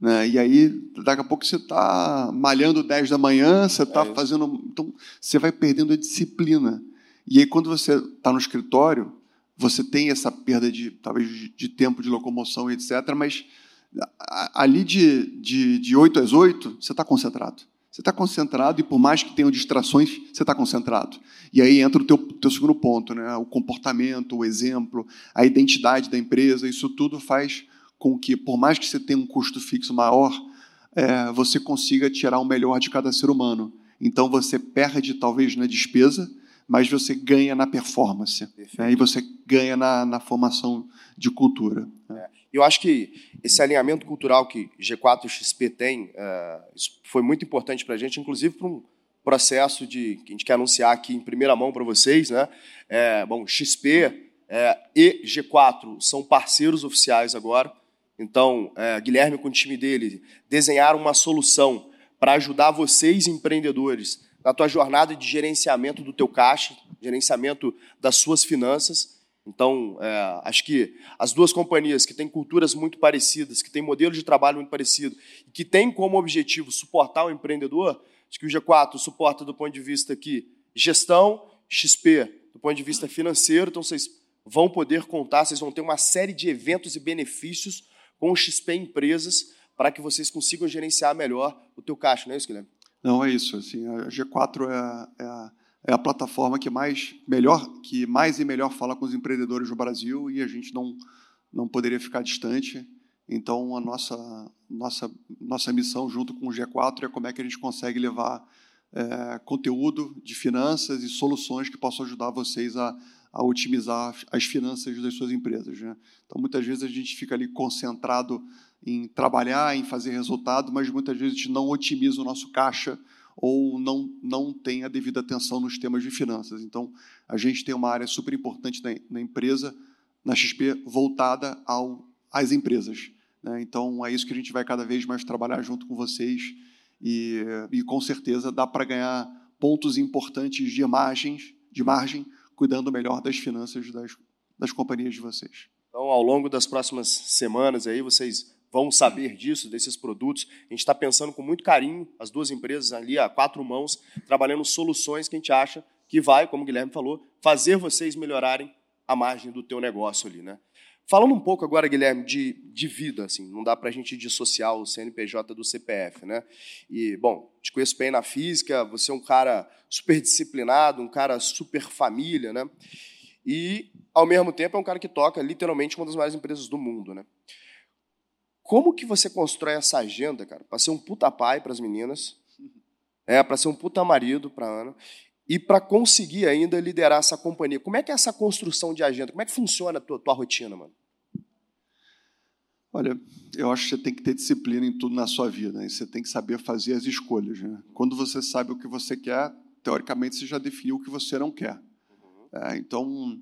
Né? E aí, daqui a pouco, você está malhando 10 da manhã, você está é fazendo. Então, você vai perdendo a disciplina. E aí, quando você está no escritório, você tem essa perda de talvez de tempo de locomoção, etc. Mas ali de, de, de 8 às 8, você está concentrado. Você está concentrado e por mais que tenham distrações, você está concentrado. E aí entra o teu, teu segundo ponto, né? o comportamento, o exemplo, a identidade da empresa, isso tudo faz com que, por mais que você tenha um custo fixo maior, é, você consiga tirar o melhor de cada ser humano. Então você perde talvez na despesa, mas você ganha na performance. Né? E você ganha na, na formação de cultura. É. Eu acho que esse alinhamento cultural que G4 e XP tem é, foi muito importante para a gente, inclusive para um processo de que a gente quer anunciar aqui em primeira mão para vocês, né? É, bom, XP é, e G4 são parceiros oficiais agora. Então, é, Guilherme com o time dele desenharam uma solução para ajudar vocês empreendedores na tua jornada de gerenciamento do teu caixa, gerenciamento das suas finanças. Então, é, acho que as duas companhias que têm culturas muito parecidas, que têm modelo de trabalho muito parecido, e que têm como objetivo suportar o empreendedor, acho que o G4 suporta do ponto de vista aqui gestão, XP do ponto de vista financeiro, então vocês vão poder contar, vocês vão ter uma série de eventos e benefícios com o XP Empresas para que vocês consigam gerenciar melhor o teu caixa, não é isso, Guilherme? Não, é isso. Assim, a G4 é a, é a é a plataforma que mais melhor, que mais e melhor fala com os empreendedores do Brasil e a gente não não poderia ficar distante. Então a nossa nossa nossa missão junto com o G4 é como é que a gente consegue levar é, conteúdo de finanças e soluções que possam ajudar vocês a, a otimizar as finanças das suas empresas. Né? Então muitas vezes a gente fica ali concentrado em trabalhar, em fazer resultado, mas muitas vezes a gente não otimiza o nosso caixa ou não, não tem a devida atenção nos temas de finanças. Então, a gente tem uma área super importante na, na empresa, na XP, voltada ao, às empresas. Né? Então, é isso que a gente vai cada vez mais trabalhar junto com vocês e, e com certeza dá para ganhar pontos importantes de margens, de margem, cuidando melhor das finanças das, das companhias de vocês. Então, ao longo das próximas semanas aí, vocês vão saber disso, desses produtos. A gente está pensando com muito carinho, as duas empresas ali a quatro mãos, trabalhando soluções que a gente acha que vai, como o Guilherme falou, fazer vocês melhorarem a margem do teu negócio ali, né? Falando um pouco agora, Guilherme, de, de vida, assim, não dá para a gente dissociar o CNPJ do CPF, né? E, bom, te conheço bem na física, você é um cara super disciplinado, um cara super família, né? E, ao mesmo tempo, é um cara que toca literalmente uma das maiores empresas do mundo, né? Como que você constrói essa agenda, cara, para ser um puta pai para as meninas, é, para ser um puta marido para Ana e para conseguir ainda liderar essa companhia? Como é que é essa construção de agenda? Como é que funciona a tua, tua rotina, mano? Olha, eu acho que você tem que ter disciplina em tudo na sua vida, né? você tem que saber fazer as escolhas. Né? Quando você sabe o que você quer, teoricamente você já definiu o que você não quer. Uhum. É, então,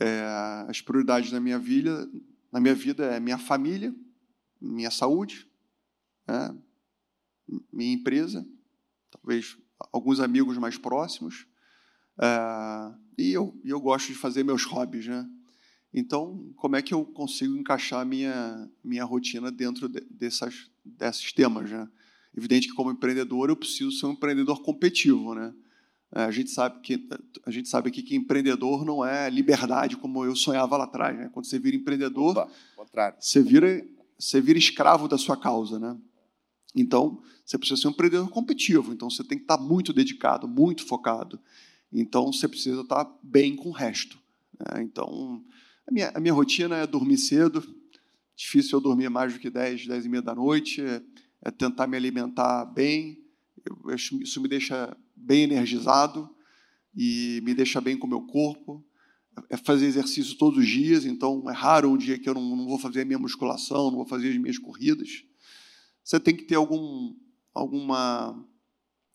é, as prioridades na minha vida, na minha vida é minha família, minha saúde, né? minha empresa, talvez alguns amigos mais próximos, é, e eu, eu gosto de fazer meus hobbies, né? Então, como é que eu consigo encaixar minha minha rotina dentro de, dessas desses temas, né? Evidente que como empreendedor eu preciso ser um empreendedor competitivo, né? É, a gente sabe que a gente sabe aqui que empreendedor não é liberdade como eu sonhava lá atrás, né? Quando você vira empreendedor, Opa, você vira você vira escravo da sua causa, né? Então, você precisa ser um empreendedor competitivo, então você tem que estar muito dedicado, muito focado. Então, você precisa estar bem com o resto. Né? Então, a minha, a minha rotina é dormir cedo, difícil eu dormir mais do que 10, 10 e meia da noite, é, é tentar me alimentar bem, eu, isso me deixa bem energizado e me deixa bem com o meu corpo é fazer exercício todos os dias, então é raro um dia que eu não, não, vou fazer a minha musculação, não vou fazer as minhas corridas. Você tem que ter algum, alguma,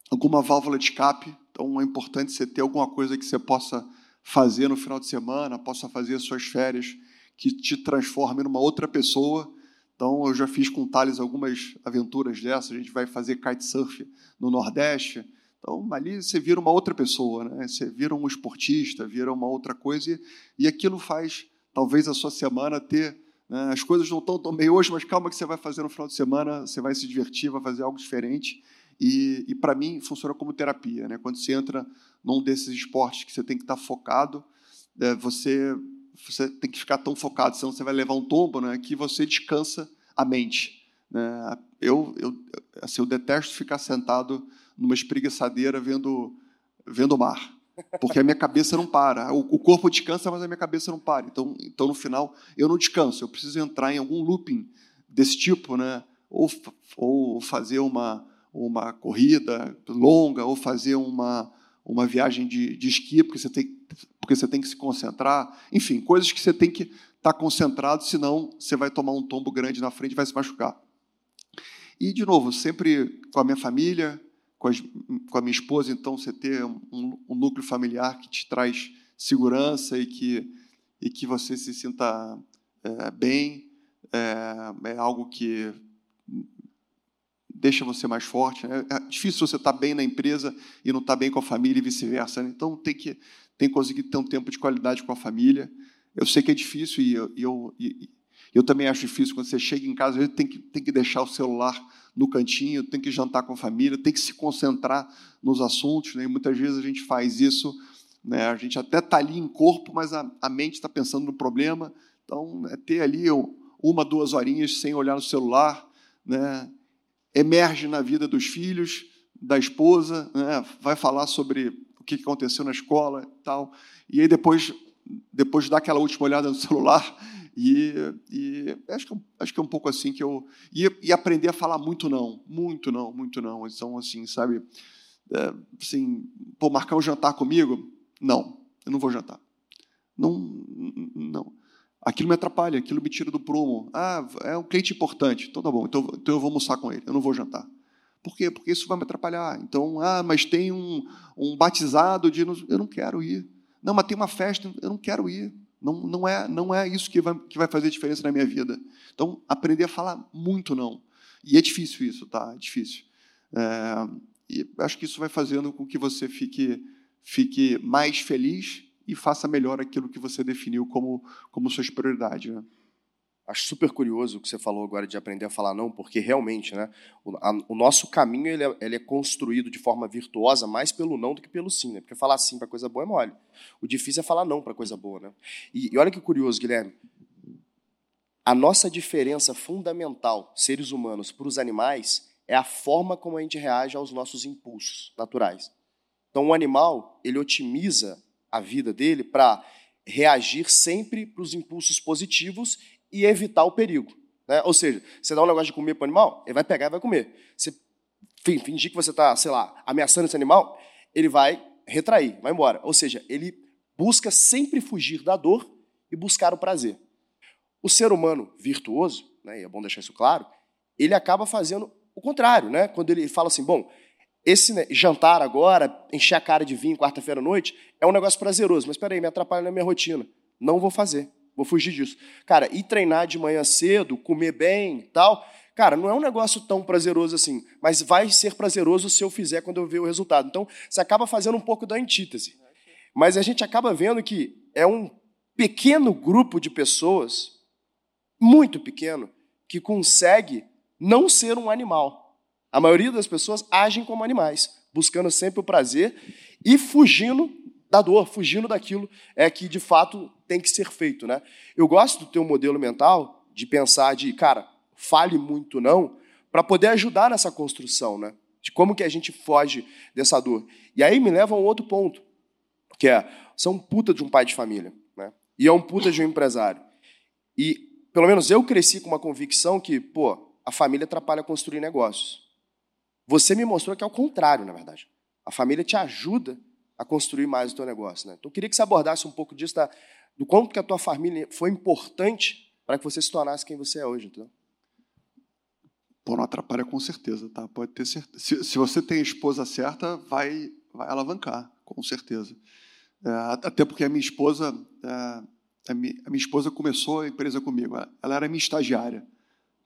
alguma válvula de escape, então é importante você ter alguma coisa que você possa fazer no final de semana, possa fazer as suas férias, que te transforme numa outra pessoa. Então, eu já fiz com o Thales algumas aventuras dessas, a gente vai fazer kitesurf no Nordeste, então, ali você vira uma outra pessoa, né? você vira um esportista, vira uma outra coisa, e, aquilo faz, talvez, a sua semana ter. Né? As coisas não estão tão bem hoje, mas calma que você vai fazer no final de semana, você vai se divertir, vai fazer algo diferente. E, e para mim, funciona como terapia. Né? Quando você entra num desses esportes que você tem que estar focado, é, você, você tem que ficar tão focado, senão você vai levar um tombo, né? que você descansa a mente. Né? Eu, eu, assim, eu detesto ficar sentado numa espreguiçadeira vendo, vendo o mar. Porque a minha cabeça não para. O, corpo descansa, mas a minha cabeça não para. Então, então, no final, eu não descanso. Eu preciso entrar em algum looping desse tipo, né? ou, ou fazer uma, uma corrida longa, ou fazer uma, uma viagem de, de esqui, porque você tem, porque você tem que se concentrar. Enfim, coisas que você tem que estar tá concentrado, senão você vai tomar um tombo grande na frente e vai se machucar. E, de novo, sempre com a minha família, com, as, com a minha esposa, então você ter um, um, núcleo familiar que te traz segurança e que, e que você se sinta é, bem, é, é algo que deixa você mais forte. Né? É difícil você estar bem na empresa e não estar bem com a família e vice-versa. Né? Então, tem que, tem que conseguir ter um tempo de qualidade com a família. Eu sei que é difícil e eu, eu, e, eu também acho difícil quando você chega em casa, tem que, tem que deixar o celular no cantinho, tem que jantar com a família, tem que se concentrar nos assuntos. Né? E muitas vezes a gente faz isso, né? a gente até está ali em corpo, mas a, a mente está pensando no problema. Então, é ter ali uma, duas horinhas sem olhar no celular, né? emerge na vida dos filhos, da esposa, né? vai falar sobre o que aconteceu na escola e tal. E aí depois, depois dá aquela última olhada no celular e, e acho, que, é acho que é um pouco assim que eu... E, e, aprender a falar muito não, muito não, muito não. Então, assim, sabe, é, assim, pô, marcar um jantar comigo? Não, eu não vou jantar. Não, não. Aquilo me atrapalha, aquilo me tira do prumo. Ah, é um cliente importante. Então tá bom, então, então eu vou almoçar com ele, eu não vou jantar. Por quê? Porque isso vai me atrapalhar. Então, ah, mas tem um, um batizado de. Eu não quero ir. Não, mas tem uma festa, eu não quero ir. Não, não, é, não é isso que vai, que vai fazer diferença na minha vida. Então, aprender a falar muito não. E é difícil isso, tá? É difícil. É, e acho que isso vai fazendo com que você fique, fique mais feliz e faça melhor aquilo que você definiu como, como suas prioridades. Né? Acho super curioso o que você falou agora de aprender a falar não, porque realmente, né, o, a, o nosso caminho ele é, ele é, construído de forma virtuosa mais pelo não do que pelo sim, né? Porque falar sim para coisa boa é mole. O difícil é falar não para coisa boa, né? E, e olha que curioso, Guilherme. A nossa diferença fundamental, seres humanos, para os animais, é a forma como a gente reage aos nossos impulsos naturais. Então, o animal ele otimiza a vida dele para reagir sempre para os impulsos positivos e evitar o perigo. Né? Ou seja, você dá um negócio de comer para o animal, ele vai pegar e vai comer. Você fingir que você está, sei lá, ameaçando esse animal, ele vai retrair, vai embora. Ou seja, ele busca sempre fugir da dor e buscar o prazer. O ser humano virtuoso, né, e é bom deixar isso claro, ele acaba fazendo o contrário, né? Quando ele fala assim, bom, esse né, jantar agora, encher a cara de vinho quarta-feira à noite, é um negócio prazeroso, mas espera aí, me atrapalha na minha rotina. Não vou fazer. Vou fugir disso. Cara, ir treinar de manhã cedo, comer bem tal, cara, não é um negócio tão prazeroso assim, mas vai ser prazeroso se eu fizer quando eu ver o resultado. Então, você acaba fazendo um pouco da antítese. Mas a gente acaba vendo que é um pequeno grupo de pessoas, muito pequeno, que consegue não ser um animal. A maioria das pessoas agem como animais, buscando sempre o prazer e fugindo da dor, fugindo daquilo é que de fato tem que ser feito, né? Eu gosto do teu modelo mental de pensar de, cara, fale muito não, para poder ajudar nessa construção, né? De como que a gente foge dessa dor. E aí me leva a um outro ponto, que é, você é um puta de um pai de família, né? E é um puta de um empresário. E pelo menos eu cresci com uma convicção que, pô, a família atrapalha construir negócios. Você me mostrou que é o contrário, na verdade. A família te ajuda a construir mais o teu negócio. Né? Então, eu queria que você abordasse um pouco disso, tá? do quanto que a tua família foi importante para que você se tornasse quem você é hoje. Entendeu? Pô, não atrapalha com certeza, tá? Pode ter certeza. Se, se você tem a esposa certa, vai, vai alavancar, com certeza. É, até porque a minha esposa, é, a, minha, a minha esposa começou a empresa comigo. Ela era minha estagiária,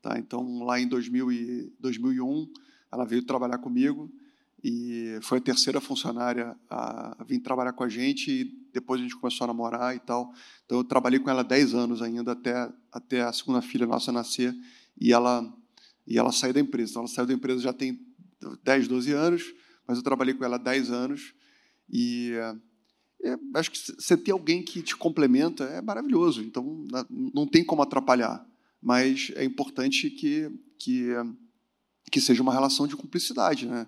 tá? Então lá em 2000 e, 2001 ela veio trabalhar comigo e foi a terceira funcionária a, vir trabalhar com a gente e depois a gente começou a namorar e tal. Então eu trabalhei com ela 10 anos ainda até até a segunda filha nossa nascer e ela e ela saiu da empresa. Então ela saiu da empresa já tem 10, 12 anos, mas eu trabalhei com ela 10 anos e é, acho que você ter alguém que te complementa é maravilhoso. Então não tem como atrapalhar, mas é importante que que que seja uma relação de cumplicidade, né?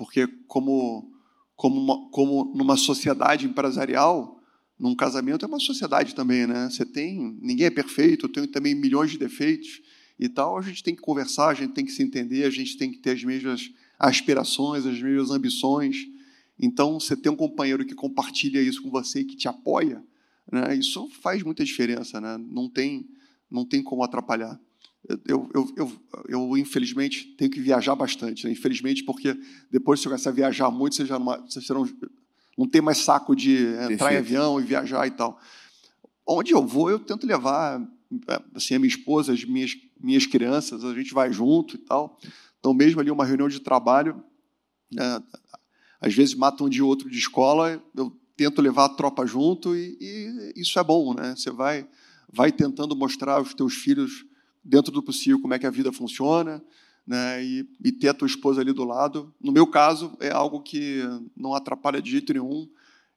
Porque como como, uma, como numa sociedade empresarial, num casamento é uma sociedade também, né? Você tem ninguém é perfeito, eu tenho também milhões de defeitos e tal. A gente tem que conversar, a gente tem que se entender, a gente tem que ter as mesmas aspirações, as mesmas ambições. Então, você tem um companheiro que compartilha isso com você e que te apoia, né? isso faz muita diferença. Né? Não, tem, não tem como atrapalhar. Eu, eu, eu, eu, infelizmente, tenho que viajar bastante. Né? Infelizmente, porque depois que você começa a viajar muito, você já não, você não, não tem mais saco de entrar Perfeito. em avião e viajar e tal. Onde eu vou, eu tento levar assim, a minha esposa, as minhas, minhas crianças, a gente vai junto e tal. Então, mesmo ali, uma reunião de trabalho, né, às vezes matam um de outro de escola, eu tento levar a tropa junto e, e, isso é bom, né? Você vai, vai tentando mostrar aos teus filhos, dentro do possível, como é que a vida funciona, né? E, e ter a tua esposa ali do lado. No meu caso, é algo que não atrapalha de jeito nenhum.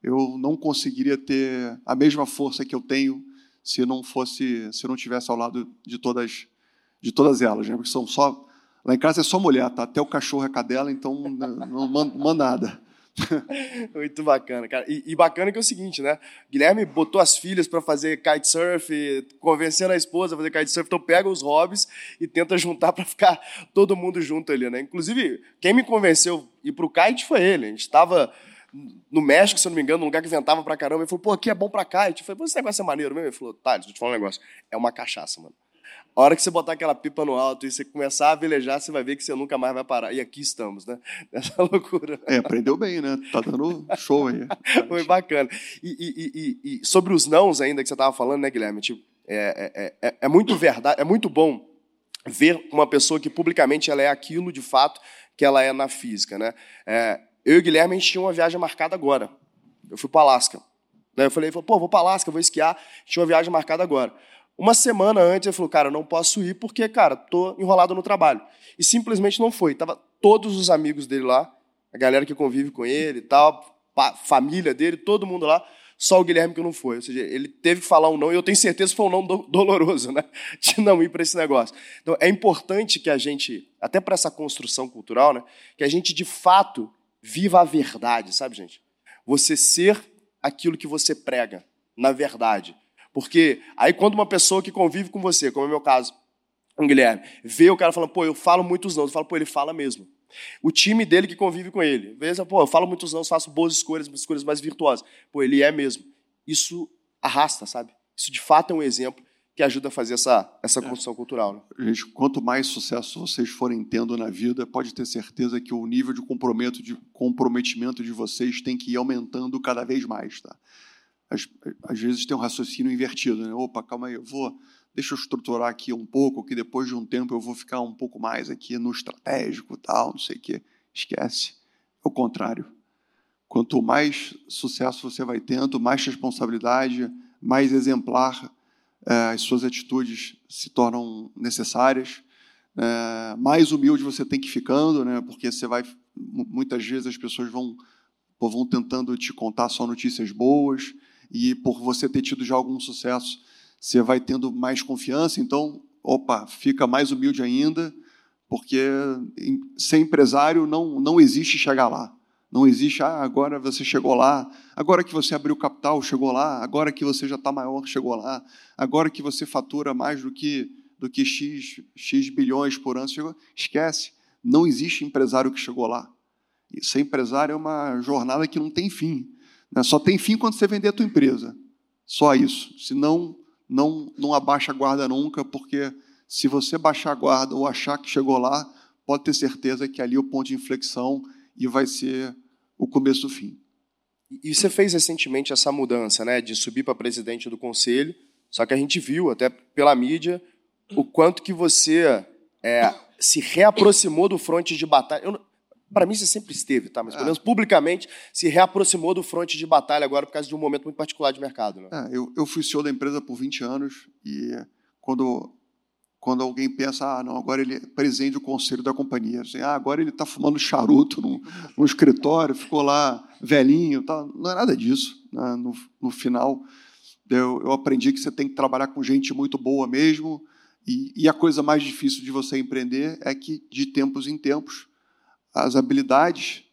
Eu não conseguiria ter a mesma força que eu tenho se não fosse, se não tivesse ao lado de todas, de todas elas, né? Porque são só Lá em casa é só mulher, tá? Até o cachorro é cadela, então não manda nada. Muito bacana, cara. E, e, bacana que é o seguinte, né? Guilherme botou as filhas para fazer kitesurf, convencendo a esposa a fazer kitesurf, então pega os hobbies e tenta juntar para ficar todo mundo junto ali, né? Inclusive, quem me convenceu ir pro kite foi ele. A gente estava no México, se eu não me engano, num lugar que ventava pra caramba. Ele falou, pô, aqui é bom pra kite. Eu falei, pô, esse negócio é maneiro mesmo. Ele falou, tá, deixa eu te falar um negócio. É uma cachaça, mano. A hora que você botar aquela pipa no alto e você começar a velejar, você vai ver que você nunca mais vai parar. E aqui estamos, né? Nessa loucura. É, aprendeu bem, né? Tá dando show aí. Foi bacana. E, e, e, e, sobre os nãos ainda que você estava falando, né, Guilherme? Tipo, é, é, é, é muito verdade, é muito bom ver uma pessoa que publicamente ela é aquilo de fato que ela é na física, né? É, eu e o Guilherme, a gente tinha uma viagem marcada agora. Eu fui para Alasca. Eu falei, pô, vou para Alasca, vou esquiar. Tinha uma viagem marcada agora. Uma semana antes ele falou, cara, não posso ir porque, cara, tô enrolado no trabalho. E simplesmente não foi. Tava todos os amigos dele lá, a galera que convive com ele e tal, família dele, todo mundo lá, só o Guilherme que não foi. Ou seja, ele teve que falar um não, e eu tenho certeza que foi um não do doloroso, né? De não ir para esse negócio. Então, é importante que a gente, até para essa construção cultural, né? Que a gente, de fato, viva a verdade, sabe, gente? Você ser aquilo que você prega, na verdade. Porque aí quando uma pessoa que convive com você, como é o meu caso, o Guilherme, vê o cara falando, pô, eu falo muitos não, eu falo, pô, ele fala mesmo. O time dele que convive com ele, vê, pô, eu falo muitos não, faço boas escolhas, escolhas mais virtuosas. Pô, ele é mesmo. Isso arrasta, sabe? Isso de fato é um exemplo que ajuda a fazer essa, essa é. construção é. cultural. Né? Gente, quanto mais sucesso vocês forem tendo na vida, pode ter certeza que o nível de comprometimento de, comprometimento de vocês tem que ir aumentando cada vez mais. Tá? Às, às vezes tem um raciocínio invertido, né? Opa, calma aí, eu vou, deixa eu estruturar aqui um pouco, que depois de um tempo eu vou ficar um pouco mais aqui no estratégico, tal, não sei o quê. Esquece. É o contrário. Quanto mais sucesso você vai tendo, mais responsabilidade, mais exemplar é, as suas atitudes se tornam necessárias, é, mais humilde você tem que ficando, né? Porque você vai muitas vezes as pessoas vão vão tentando te contar só notícias boas e por você ter tido já algum sucesso, você vai tendo mais confiança, então, opa, fica mais humilde ainda, porque ser empresário não, não existe chegar lá. Não existe, ah, agora você chegou lá, agora que você abriu capital, chegou lá, agora que você já está maior, chegou lá, agora que você fatura mais do que, do que X, X bilhões por ano, chegou. esquece. Não existe empresário que chegou lá. E ser empresário é uma jornada que não tem fim. Né? Só tem fim quando você vender a tua empresa. Só isso. Senão, não, não abaixa a guarda nunca, porque se você baixar a guarda ou achar que chegou lá, pode ter certeza que ali é o ponto de inflexão e vai ser o começo do fim. E você fez recentemente essa mudança, né, de subir para presidente do conselho. Só que a gente viu até pela mídia o quanto que você é, se reaproximou do fronte de batalha. Eu, para mim você sempre esteve, tá? Mas pelo é. menos publicamente se reaproximou do fronte de batalha agora por causa de um momento muito particular de mercado. Né? É, eu, eu fui CEO da empresa por 20 anos e quando, quando alguém pensa, ah, não, agora ele é presidente do conselho da companhia, assim, ah, agora ele está fumando charuto no, no escritório, ficou lá velhinho, tá? não é nada disso. Né? No, no final, eu, eu aprendi que você tem que trabalhar com gente muito boa mesmo e, e a coisa mais difícil de você empreender é que, de tempos em tempos, as habilidades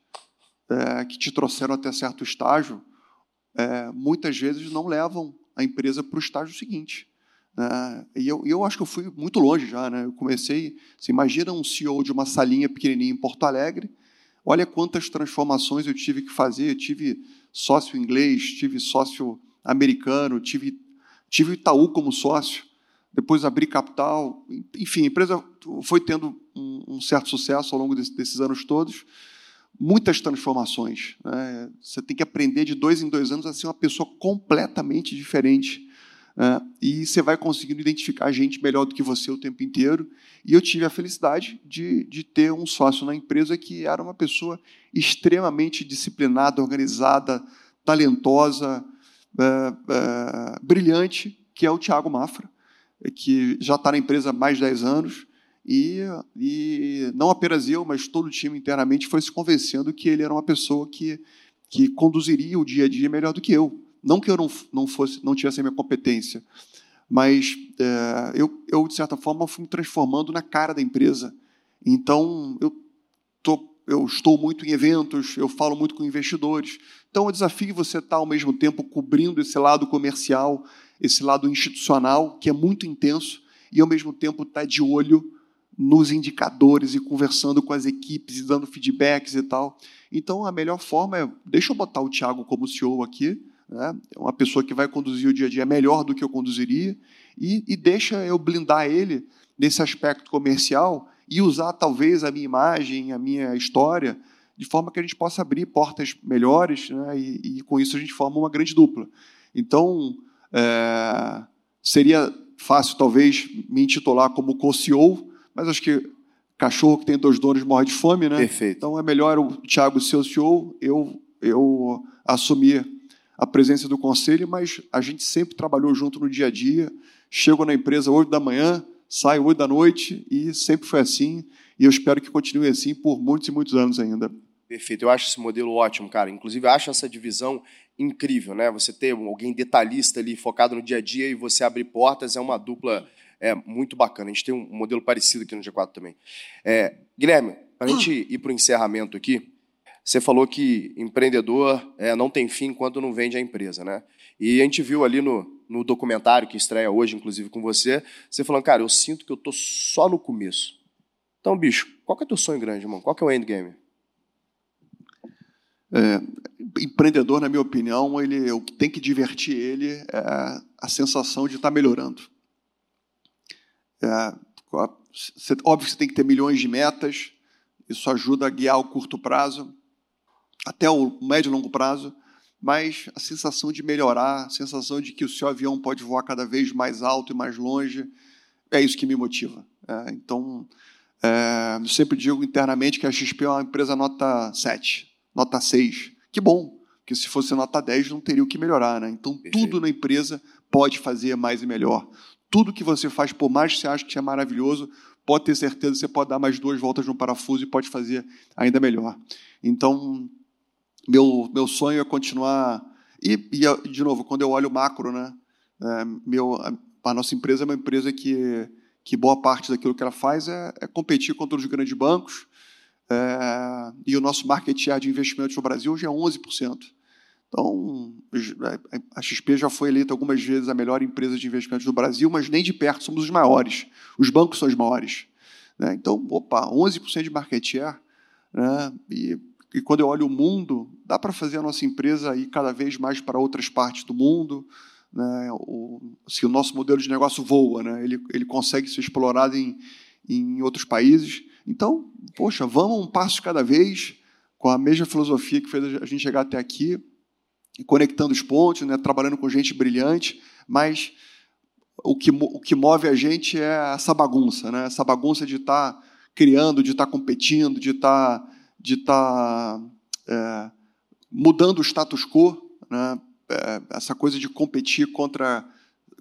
é, que te trouxeram até certo estágio, é, muitas vezes não levam a empresa para o estágio seguinte. Né? E eu, eu acho que eu fui muito longe já. Né? Eu comecei, você imagina um CEO de uma salinha pequenininha em Porto Alegre, Olha quantas transformações eu tive que fazer. Eu tive sócio inglês, tive sócio americano, tive, tive Itaú como sócio, depois abri capital. Enfim, a empresa foi tendo um, um certo sucesso ao longo desse, desses anos todos. Muitas transformações. Né? Você tem que aprender de dois em dois anos a ser uma pessoa completamente diferente Uh, e você vai conseguindo identificar gente melhor do que você o tempo inteiro. E eu tive a felicidade de, de ter um sócio na empresa que era uma pessoa extremamente disciplinada, organizada, talentosa, uh, uh, brilhante, que é o Tiago Mafra, que já está na empresa há mais de 10 anos. E, e não apenas eu, mas todo o time internamente foi se convencendo que ele era uma pessoa que, que conduziria o dia a dia melhor do que eu. Não que eu não, não fosse, não tivesse a minha competência, mas é, eu, eu, de certa forma, fui me transformando na cara da empresa. Então, eu, tô, eu estou muito em eventos, eu falo muito com investidores. Então, o desafio é você estar, ao mesmo tempo, cobrindo esse lado comercial, esse lado institucional, que é muito intenso, e, ao mesmo tempo, estar de olho nos indicadores e conversando com as equipes e dando feedbacks e tal. Então, a melhor forma é, deixa eu botar o Thiago como CEO aqui, né? É uma pessoa que vai conduzir o dia a dia melhor do que eu conduziria, e, e deixa eu blindar ele nesse aspecto comercial e usar talvez a minha imagem, a minha história, de forma que a gente possa abrir portas melhores, né? e, e, com isso a gente forma uma grande dupla. Então, é, seria fácil talvez me intitular como co-CEO, mas acho que cachorro que tem dois donos morre de fome, né? Perfeito. Então é melhor o Thiago ser o CEO, eu, eu assumir a presença do conselho, mas a gente sempre trabalhou junto no dia a dia. Chego na empresa 8 da manhã, saio 8 da noite e sempre foi assim. E eu espero que continue assim por muitos e muitos anos ainda. Perfeito, eu acho esse modelo ótimo, cara. Inclusive, eu acho essa divisão incrível, né? Você ter alguém detalhista ali, focado no dia a dia, e você abrir portas, é uma dupla é, muito bacana. A gente tem um modelo parecido aqui no G4 também. É, Guilherme, para a gente ir para o encerramento aqui, você falou que empreendedor é, não tem fim quando não vende a empresa, né? E a gente viu ali no, no documentário que estreia hoje, inclusive com você, você falando, cara, eu sinto que eu tô só no começo. Então, bicho, qual que é o teu sonho grande, irmão? Qual que é o endgame? É, empreendedor, na minha opinião, ele, o que tem que divertir ele é a sensação de estar tá melhorando. É, óbvio que você tem que ter milhões de metas, isso ajuda a guiar o curto prazo, até o médio e longo prazo, mas a sensação de melhorar, a sensação de que o seu avião pode voar cada vez mais alto e mais longe, é isso que me motiva. É, então, é, eu sempre digo internamente que a XP é uma empresa nota 7, nota 6. Que bom, porque se fosse nota 10 não teria o que melhorar. Né? Então, tudo na empresa pode fazer mais e melhor. Tudo que você faz, por mais que você ache que é maravilhoso, pode ter certeza que você pode dar mais duas voltas no parafuso e pode fazer ainda melhor. Então, meu, meu sonho é continuar. E, e, de novo, quando eu olho o macro, né, é, meu, a, nossa empresa é uma empresa que, que boa parte daquilo que ela faz é, é competir contra os grandes bancos. É, e o nosso market share de investimentos no Brasil hoje é 11%. Então, a XP já foi eleita algumas vezes a melhor empresa de investimentos do Brasil, mas nem de perto somos os maiores. Os bancos são os maiores. Né? Então, opa, 11% de market share. Né? E e quando eu olho o mundo, dá para fazer a nossa empresa ir cada vez mais para outras partes do mundo. Né? O, se o nosso modelo de negócio voa, né? ele, ele consegue ser explorado em, em outros países. Então, poxa, vamos um passo cada vez, com a mesma filosofia que fez a gente chegar até aqui, conectando os pontos, né? trabalhando com gente brilhante, mas o que, o que move a gente é essa bagunça, né? essa bagunça de estar tá criando, de estar tá competindo, de estar tá de tá, é, mudando o status quo, né? É, essa coisa de competir contra,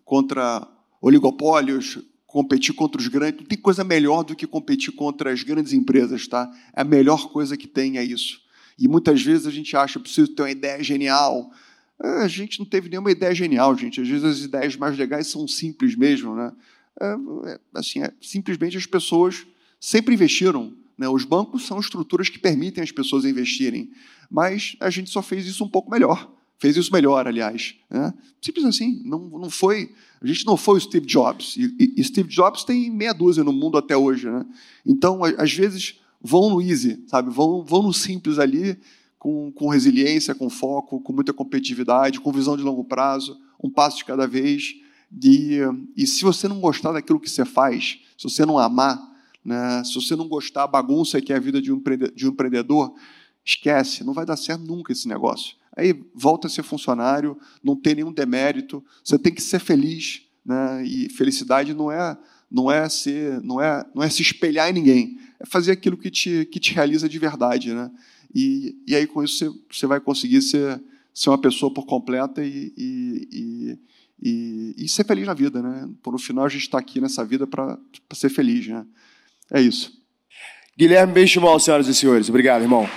contra oligopólios, competir contra os grandes. Não tem coisa melhor do que competir contra as grandes empresas. Tá? É a melhor coisa que tem é isso. E muitas vezes a gente acha que preciso ter uma ideia genial. É, a gente não teve nenhuma ideia genial, gente. Às vezes as ideias mais legais são simples mesmo. Né? É, é assim, é, simplesmente as pessoas sempre investiram né? Os bancos são estruturas que permitem as pessoas investirem, mas a gente só fez isso um pouco melhor. Fez isso melhor, aliás. Né? Simples assim. Não, não foi, a gente não foi o Steve Jobs. E, e, Steve Jobs tem meia dúzia no mundo até hoje. Né? Então, às vezes, vão no easy, sabe? Vão, vão no simples ali, com, com resiliência, com foco, com muita competitividade, com visão de longo prazo, um passo de cada vez. De, e se você não gostar daquilo que você faz, se você não amar, né, se você não gostar da bagunça que é a vida de um, de um empreendedor, esquece, não vai dar certo nunca esse negócio. Aí volta a ser funcionário, não tem nenhum demérito, você tem que ser feliz, né? E felicidade não é não é ser não é não é se espelhar em ninguém, é fazer aquilo que te que te realiza de verdade, né? E, e aí com isso você, você vai conseguir ser ser uma pessoa por completa e, e, e, e ser feliz na vida, né? Por no final a gente está aqui nessa vida para ser feliz, né? É isso. Guilherme Benchimol, senhoras e senhores. Obrigado, irmão.